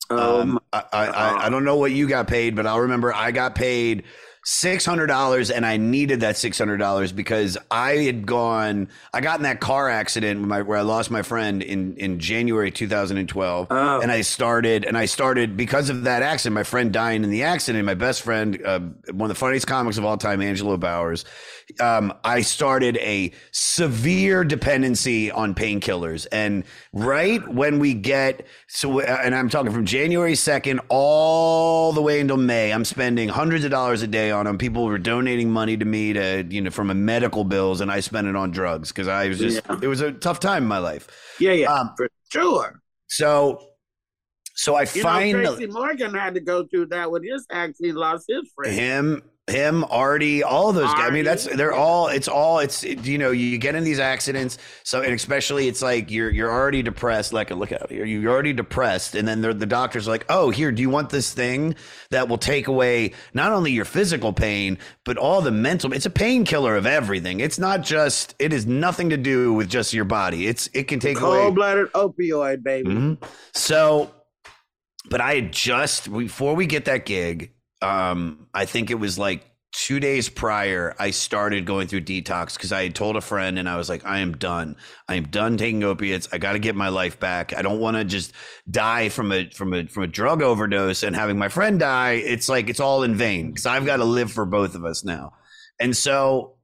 Um, I, I, I, I don't know what you got paid, but I'll remember I got paid six hundred dollars, and I needed that six hundred dollars because I had gone. I got in that car accident my, where I lost my friend in in January two thousand and twelve, Oh. and I started and I started because of that accident. My friend dying in the accident. My best friend, uh, one of the funniest comics of all time, Angelo Bowers. Um, I started a severe dependency on painkillers, and right when we get so, uh, and I'm talking from January second all the way until May, I'm spending hundreds of dollars a day on them. People were donating money to me to you know from a medical bills, and I spent it on drugs because I was just Yeah. it was a tough time in my life. Yeah, yeah, Um, for sure. So, so I You find know, Tracy Morgan had to go through that with his. He lost his friend. him him artie all of those guys. I mean that's they're all it's all it's you know you get in these accidents so and especially it's like you're you're already depressed. Like look out here. You're already depressed. And then the doctor's like oh here do you want this thing that will take away not only your physical pain but all the mental it's a painkiller of everything. It's not just it is nothing to do with just your body. It's it can take away Cold-blooded opioid, baby. Mhm. So, but I had just before we get that gig, um, I think it was like two days prior, I started going through detox because I had told a friend and I was like, I am done. I am done taking opiates. I got to get my life back. I don't want to just die from a from a from a drug overdose and having my friend die. It's like it's all in vain because I've got to live for both of us now. And so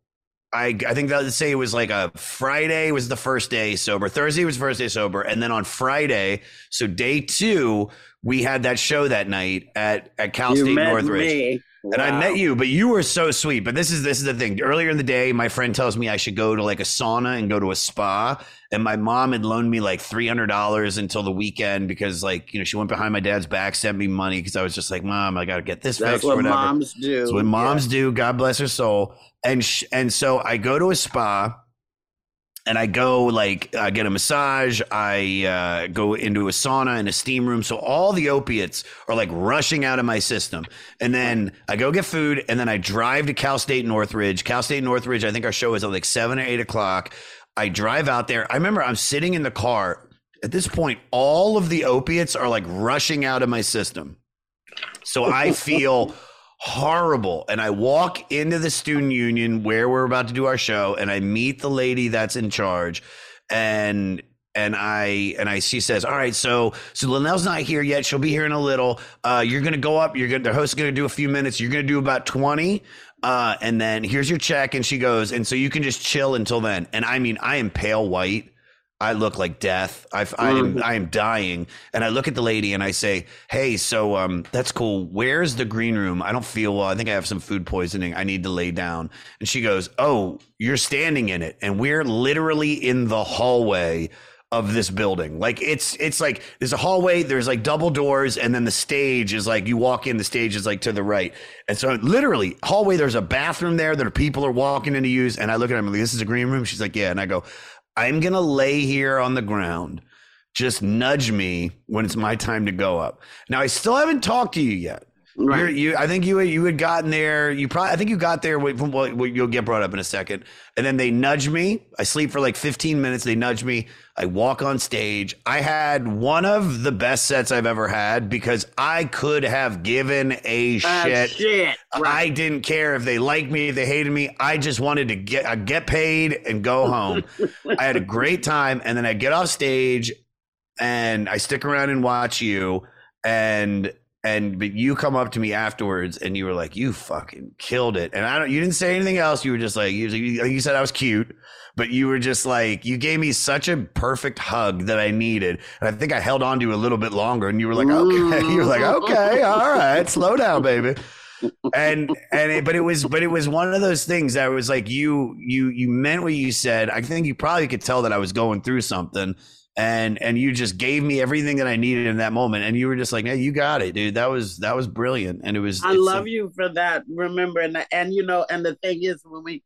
I I think that let's say it was like a Friday was the first day sober, Thursday was first day sober, and then on Friday, so day two, we had that show that night at at Cal You State Northridge. And I met you, but you were so sweet. But this is this is the thing. Earlier in the day, my friend tells me I should go to like a sauna and go to a spa. And my mom had loaned me like three hundred dollars until the weekend because like you know she went behind my dad's back, sent me money because I was just like, Mom, I got to get this That's fixed. what whatever. moms do. That's what moms do. God bless her soul. And sh- and so I go to a spa, and I go like I get a massage. I uh, go into a sauna and a steam room. So all the opiates are like rushing out of my system. And then I go get food, and then I drive to Cal State Northridge. Cal State Northridge. I think our show is at like seven or eight o'clock. I drive out there. I remember I'm sitting in the car. At this point, all of the opiates are like rushing out of my system. So I feel horrible. And I walk into the student union where we're about to do our show, and I meet the lady that's in charge, and and I and I she says, "All right, so so Luenell's not here yet. She'll be here in a little. Uh, you're gonna go up. You're gonna the host's gonna do a few minutes. You're gonna do about twenty." Uh, and then here's your check. And she goes, and so you can just chill until then. And I mean, I am pale white. I look like death. I, I am I am dying. And I look at the lady and I say, "Hey, so um, that's cool. Where's the green room? I don't feel well. I think I have some food poisoning. I need to lay down." And she goes, "Oh, you're standing in it." And we're literally in the hallway of this building. Like it's it's like there's a hallway, there's like double doors, and then the stage is like you walk in, the stage is like to the right. And so literally hallway, there's a bathroom there that people are walking in to use. And I look at her, I'm like, this is a green room. She's like, yeah. And I go, I'm gonna lay here on the ground. Just nudge me when it's my time to go up. Now I still haven't talked to you yet. Right. You're, you, I think you you had gotten there. You probably, I think you got there. Wait, from what what you'll get brought up in a second. And then they nudge me. I sleep for like 15 minutes. They nudge me. I walk on stage. I had one of the best sets I've ever had because I could have given a Ah, shit. shit, I didn't care if they liked me, if they hated me. I just wanted to get uh, get paid and go home. I had a great time, and then I get off stage, and I stick around and watch you, and and but you come up to me afterwards, and you were like, "You fucking killed it," and I don't. You didn't say anything else. You were just like, you, you said I was cute. But you were just like you gave me such a perfect hug that I needed, and I think I held on to you a little bit longer. And you were like, "Okay," you were like, "Okay, all right, slow down, baby." and and it, but it was but it was one of those things that was like you you you meant what you said. I think you probably could tell that I was going through something, and and you just gave me everything that I needed in that moment, and you were just like, "Hey, you got it, dude. That was that was brilliant." And it was. I love you for that. Remember, and and you know, and the thing is, when we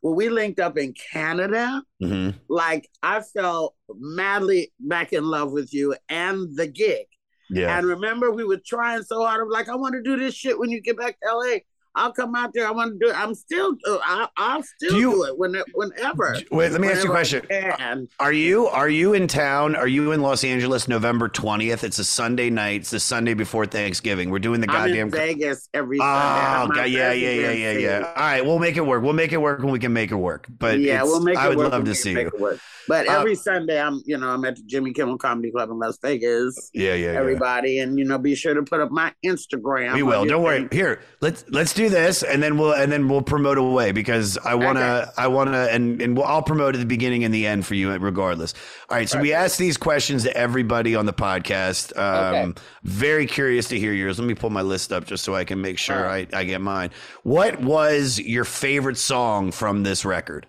when we linked up in Canada, Mhm. like I fell madly back in love with you and the gig. Yeah. And remember, we were trying so hard. I'm like, I want to do this shit when you get back to LA. I'll come out there. I want to do it. I'm still. uh, I, I'll still Do do, it when, whenever. Wait, let me ask you a question. Are you are you in town? Are you in Los Angeles November twentieth? It's a Sunday night. It's the Sunday before Thanksgiving. We're doing the goddamn in Vegas every Sunday. Oh, have God, yeah, yeah, yeah, yeah, yeah. All right, we'll make it work. We'll make it work when we can make it work. But yeah, we'll make it I would work love to see you. But Uh, every Sunday, I'm you know I'm at the Jimmy Kimmel Comedy Club in Las Vegas. Yeah, yeah, yeah. Everybody, and you know, be sure to put up my Instagram. We will. Don't worry. Here, let's let's do this, and then we'll and then we'll promote away because I wanna I wanna and and we'll, I'll promote at the beginning and the end for you regardless. All right. So we ask these questions to everybody on the podcast. Um, Okay. Very curious to hear yours. Let me pull my list up just so I can make sure I, I get mine. What was your favorite song from this record?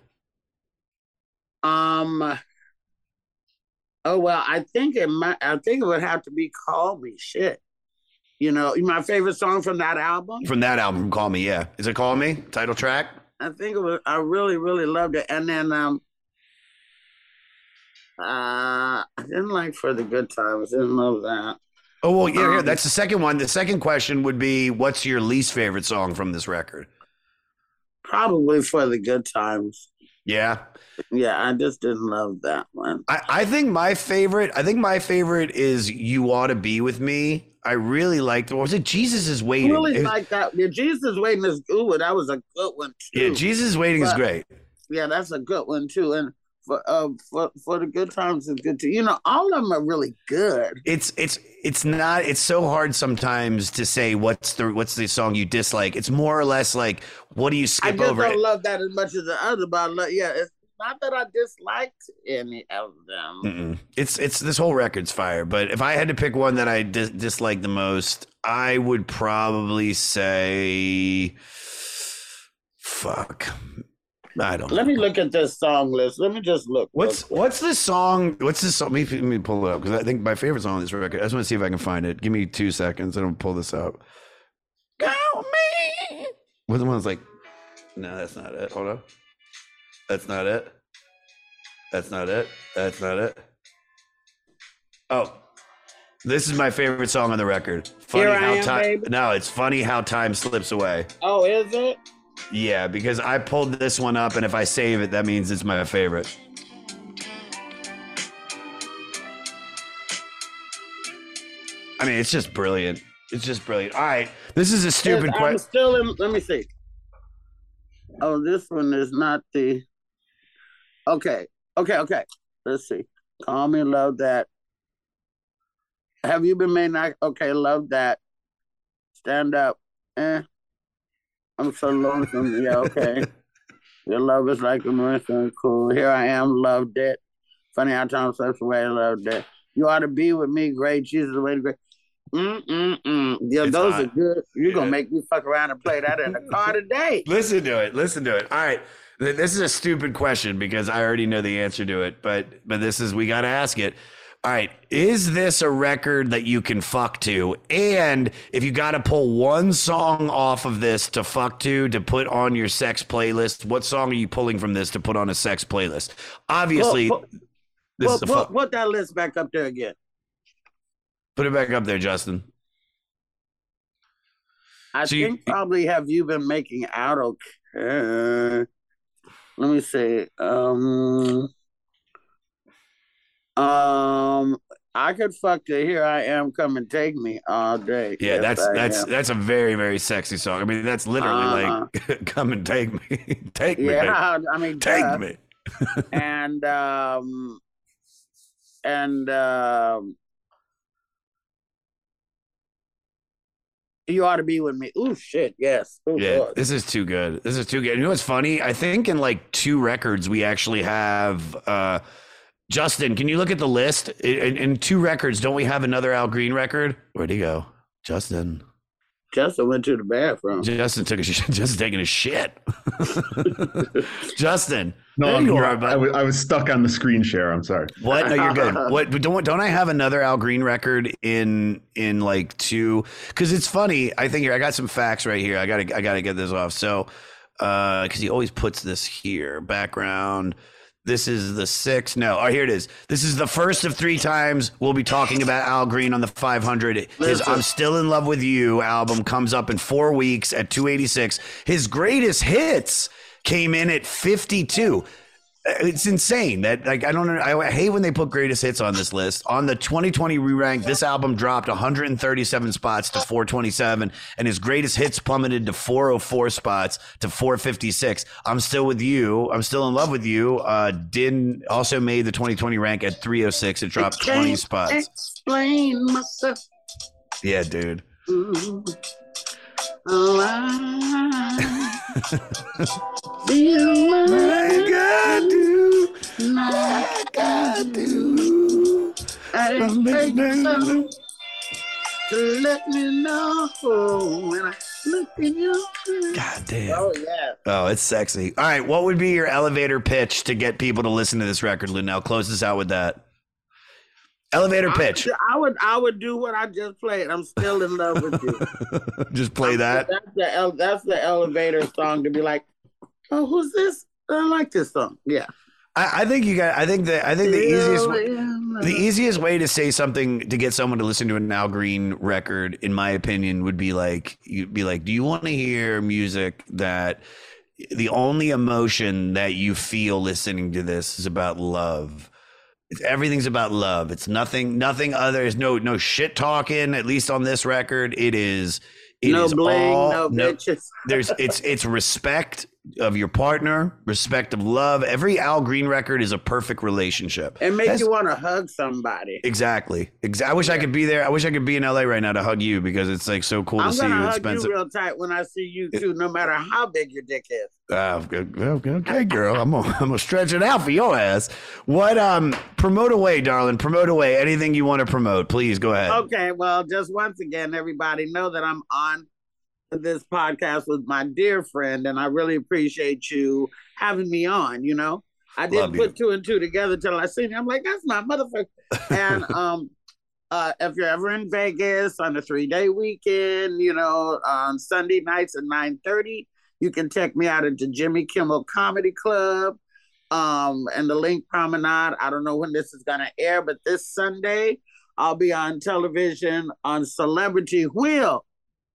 Um. Oh well, I think it might. I think it would have to be "Call Me." Shit. You know, my favorite song from that album. From that album, Call Me. Yeah. Is it Call Me? Title track? I think it was. I really, really loved it. And then, um, uh, I didn't like "For the Good Times." I didn't love that. Oh well, yeah, yeah. Um, That's the second one. The second question would be, "What's your least favorite song from this record?" Probably "For the Good Times." Yeah, Yeah, I just didn't love that one. I, I think my favorite. I think my favorite is "You Ought to Be with Me." I really liked. What was it? Jesus is waiting. Really like that. Yeah, Jesus waiting is good. That was a good one too. yeah, Jesus is waiting is great. Yeah, that's a good one too. And for uh for for the good times is good too. You know, all of them are really good. It's it's it's not. It's so hard sometimes to say what's the what's the song you dislike. It's more or less like what do you I skip just over? don't love that as much as the other, but I love, yeah, it's not that I disliked any of them. Mm-mm. It's it's this whole record's fire. But if I had to pick one that I dis- dislike the most, I would probably say, "Fuck." I don't. Let know. me look at this song list. Let me just look. What's what's the song? What's this song? Let me, let me pull it up because I think my favorite song on this record. I just want to see if I can find it. Give me two seconds and I'll pull this up. Count me. What's the one that's like? No, that's not it. Hold on. That's not it. That's not it. That's not it. Oh, this is my favorite song on the record. Funny Here I how Am, time. Baby? No, it's funny how time slips away. Oh, is it? Yeah, because I pulled this one up, and if I save it, that means it's my favorite. I mean, it's just brilliant. It's just brilliant. All right, this is a stupid Yes, I'm question. still in. Let me see. Oh, this one is not the. Okay, okay, okay. Let's see. Call me, love that. Have you been made? Not okay. Love that. Stand up. Eh. I'm so lonesome. Yeah. Okay. Your love is like a mercy. Cool. Here I am. Loved it. Funny how Tom slips away. Love that. You ought to be with me. Great Jesus, the way to great. Mm mm mm. Yeah, It's those hot. are good. You're gonna make me fuck around and play that in the car today. Listen to it. Listen to it. All right. Th- This is a stupid question because I already know the answer to it, but but this is we got to ask it. All right, is this a record that you can fuck to? And if you got to pull one song off of this to fuck to to put on your sex playlist, what song are you pulling from this to put on a sex playlist? Obviously, put- this Put, is a fuck. put that list back up there again. Put it back up there, Justin. I So you- think probably have you been making out okay. Let me see. Um um I could fuck to here I am come and take me all day. Yeah, Yes, that's I that's am. that's a very very sexy song. I mean, that's literally Uh-huh. like come and take me, take me, baby. yeah, I mean take duh. me. and um and um you ought to be with me. Ooh shit, yes. Ooh, Yeah, Lord. this is too good. This is too good. You know what's funny? I think in like two records we actually have uh Justin, can you look at the list? In, in two records, don't we have another Al Green record? Where'd he go? Justin. Justin went to the bathroom. Justin took a Justin taking a shit. Justin. No, there I'm you here. are, bud. I was, I was stuck on the screen share. I'm sorry. What? No, you're good. What? but Don't don't I have another Al Green record in in like two? Because it's funny. I think here I got some facts right here. I gotta I gotta get this off. So, uh, because he always puts this here background. This is the sixth. No, oh here it is. This is the first of three times we'll be talking about Al Green on the 500. His "I'm Still in Love with You" album comes up in four weeks at 286. His greatest hits came in at 52 it's insane that like I don't. I hate when they put greatest hits on this list. On the 2020 re-rank, this album dropped 137 spots to 427, and his greatest hits plummeted to 404 spots to 456. I'm still with you. I'm still in love with you. Uh, Din also made the 2020 rank at 306. It dropped 20 Can't spots. Explain myself. Yeah, dude. Feel like I do. like I do. I some to let me know when I look in your eyes. God damn. Oh yeah. Oh, it's sexy. All right, what would be your elevator pitch to get people to listen to this record, Lou? Now close this out with that. Elevator pitch. I would I would do what I just played. I'm still in love with you. Just play that. That's the that's the elevator song to be like, oh, who's this? I like this song. Yeah. I, I think you got. I think that. I think the easiest. way- The easiest way to say something to get someone to listen to an Al Green record, in my opinion, would be like you'd be like, "Do you want to hear music that the only emotion that you feel listening to this is about love?" It's, everything's about love. It's nothing, nothing other. There's no no shit talking. At least on this record, it is. It no is bling, all- no bitches. there's it's it's respect of your partner, respect of love. Every Al Green record is a perfect relationship. It makes That's- you want to hug somebody. Exactly. Exa- I wish I could be there. I wish I could be in LA right now to hug you because it's like so cool to I'm see you gonna hug Spencer. you real tight when I see you too, no matter how big your dick is. Okay, okay, girl. I'm gonna, I'm gonna stretch it out for your ass. What um promote away, darling. Promote away. Anything you want to promote, please go ahead. Okay, well, just once again, everybody know that I'm on this podcast with my dear friend, and I really appreciate you having me on. You know, I didn't put two and two together till I seen you. I'm like, that's my motherfucker. and um, uh, if you're ever in Vegas on a three day weekend, you know, on Sunday nights at nine thirty, you can check me out at the Jimmy Kimmel Comedy Club. Um, and the LINQ Promenade. I don't know when this is gonna air, but this Sunday I'll be on television on Celebrity Wheel.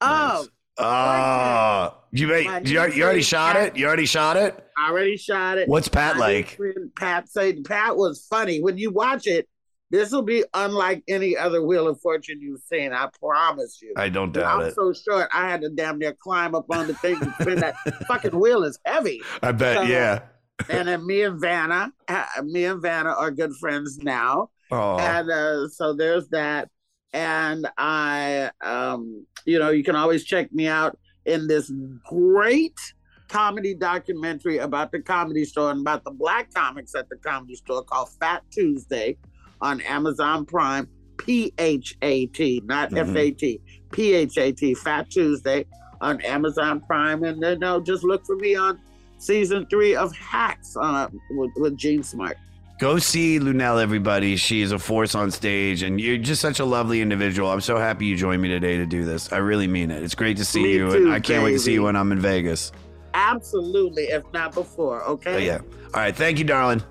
Oh, Ah, you made, you, you already shot it. You already shot it. I already shot it. What's Pat My like? friend Pat said Pat was funny. When you watch it, this will be unlike any other Wheel of Fortune you've seen. I promise you. I don't doubt it. I'm so short. I had to damn near climb up on the thing spin that fucking wheel is heavy. I bet. So- yeah. And then me and Vanna, uh, me and Vanna are good friends now. Oh, And uh, so there's that. And I, um, you know, you can always check me out in this great comedy documentary about the comedy store and about the black comics at the comedy store called Fat Tuesday on Amazon Prime. P H A T, not Mhm. F A T. P H A T, Fat Tuesday on Amazon Prime. And then no, just look for me on season three of Hacks uh, with, with Jean Smart. Go see Luenell, everybody. She is a force on stage, and you're just such a lovely individual. I'm so happy you joined me today to do this. I really mean it. It's great to see Me you, too, and I can't wait to see you when I'm in Vegas. Absolutely, if not before. Okay. Oh, yeah. All right. Thank you, darling.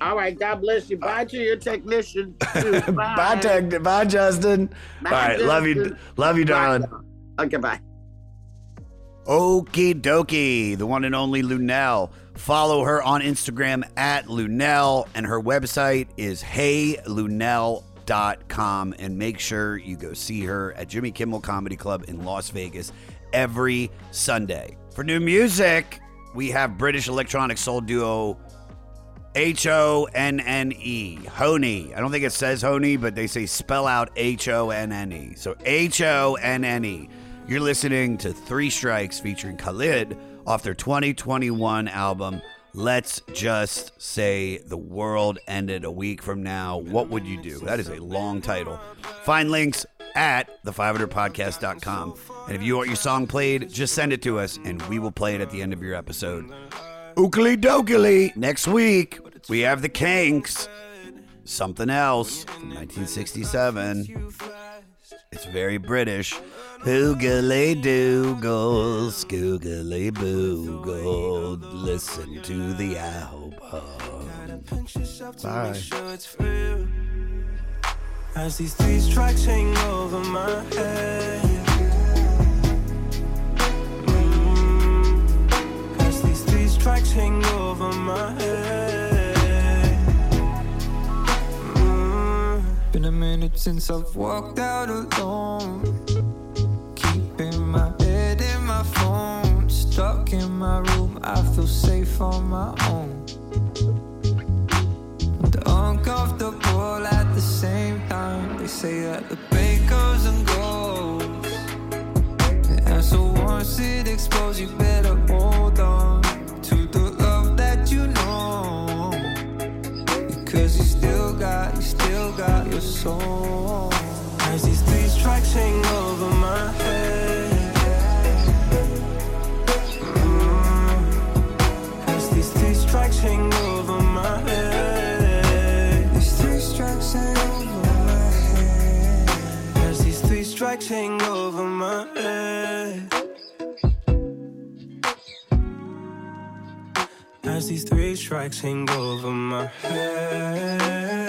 All right. God bless you. Bye to your technician. too. Bye. Bye, Tech. Bye, Justin. Bye, All right. Love you. Love you, Bye. darling. Okay. Bye. Okie dokie, the one and only Luenell. Follow her on Instagram at Luenell, and her website is heyluenell.com. And make sure you go see her at Jimmy Kimmel Comedy Club in Las Vegas every Sunday. For new music, we have British electronic soul duo H O N N E. Honey. I don't think it says Honey, but they say spell out H O N N E. So H O N N E. You're listening to Three Strikes featuring Khalid off their 2021 album. Let's just say the world ended a week from now. What would you do? That is a long title. Find links at the500podcast.com. And if you want your song played, just send it to us and we will play it at the end of your episode. Ookly dokily. Next week, we have the Kinks. Something else from 1967. It's very British. Hoogly doogle, skoogly boogle. Listen to the album. Bye. As these three strikes hang over my head. Mm. As these three strikes hang over my head. Been a minute since I've walked out alone. Keeping my head in my phone. Stuck in my room, I feel safe on my own. And uncomfortable at the same time. They say that the pain comes and goes. And so once it explodes, you better hold on still got, you still got your soul. As these three strikes hang over my head. Mm. These three strikes hang over my head. These three strikes hang over my head. As these three strikes hang hang over my head.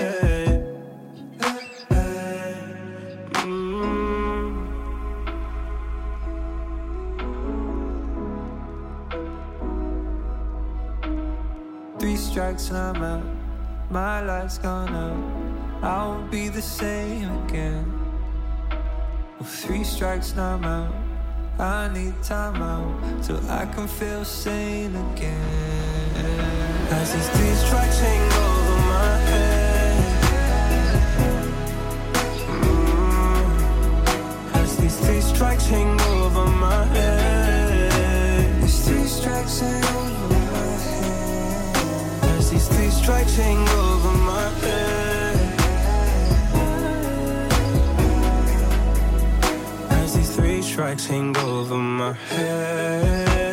Mm. Three strikes and I'm out. My life's gone out. I won't be the same again. Well, three strikes and I'm out. I need time out till I can feel sane again. As these three strikes hang over my head. As these three strikes hang over my head. These three strikes hang over my head. As these three strikes hang over my head. As these three strikes hang over my head.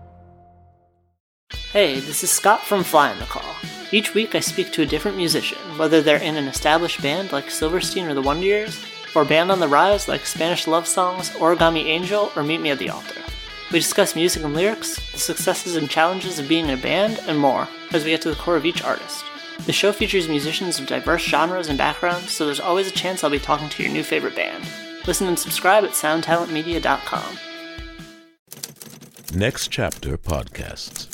Hey, this is Scott from Fly on the Call. Each week I speak to a different musician, whether they're in an established band like Silverstein or the Wonder Years, or a band on the rise like Spanish Love Songs, Origami Angel, or Meet Me at the Altar. We discuss music and lyrics, the successes and challenges of being in a band, and more, as we get to the core of each artist. The show features musicians of diverse genres and backgrounds, so there's always a chance I'll be talking to your new favorite band. Listen and subscribe at soundtalentmedia.com. Next Chapter Podcasts.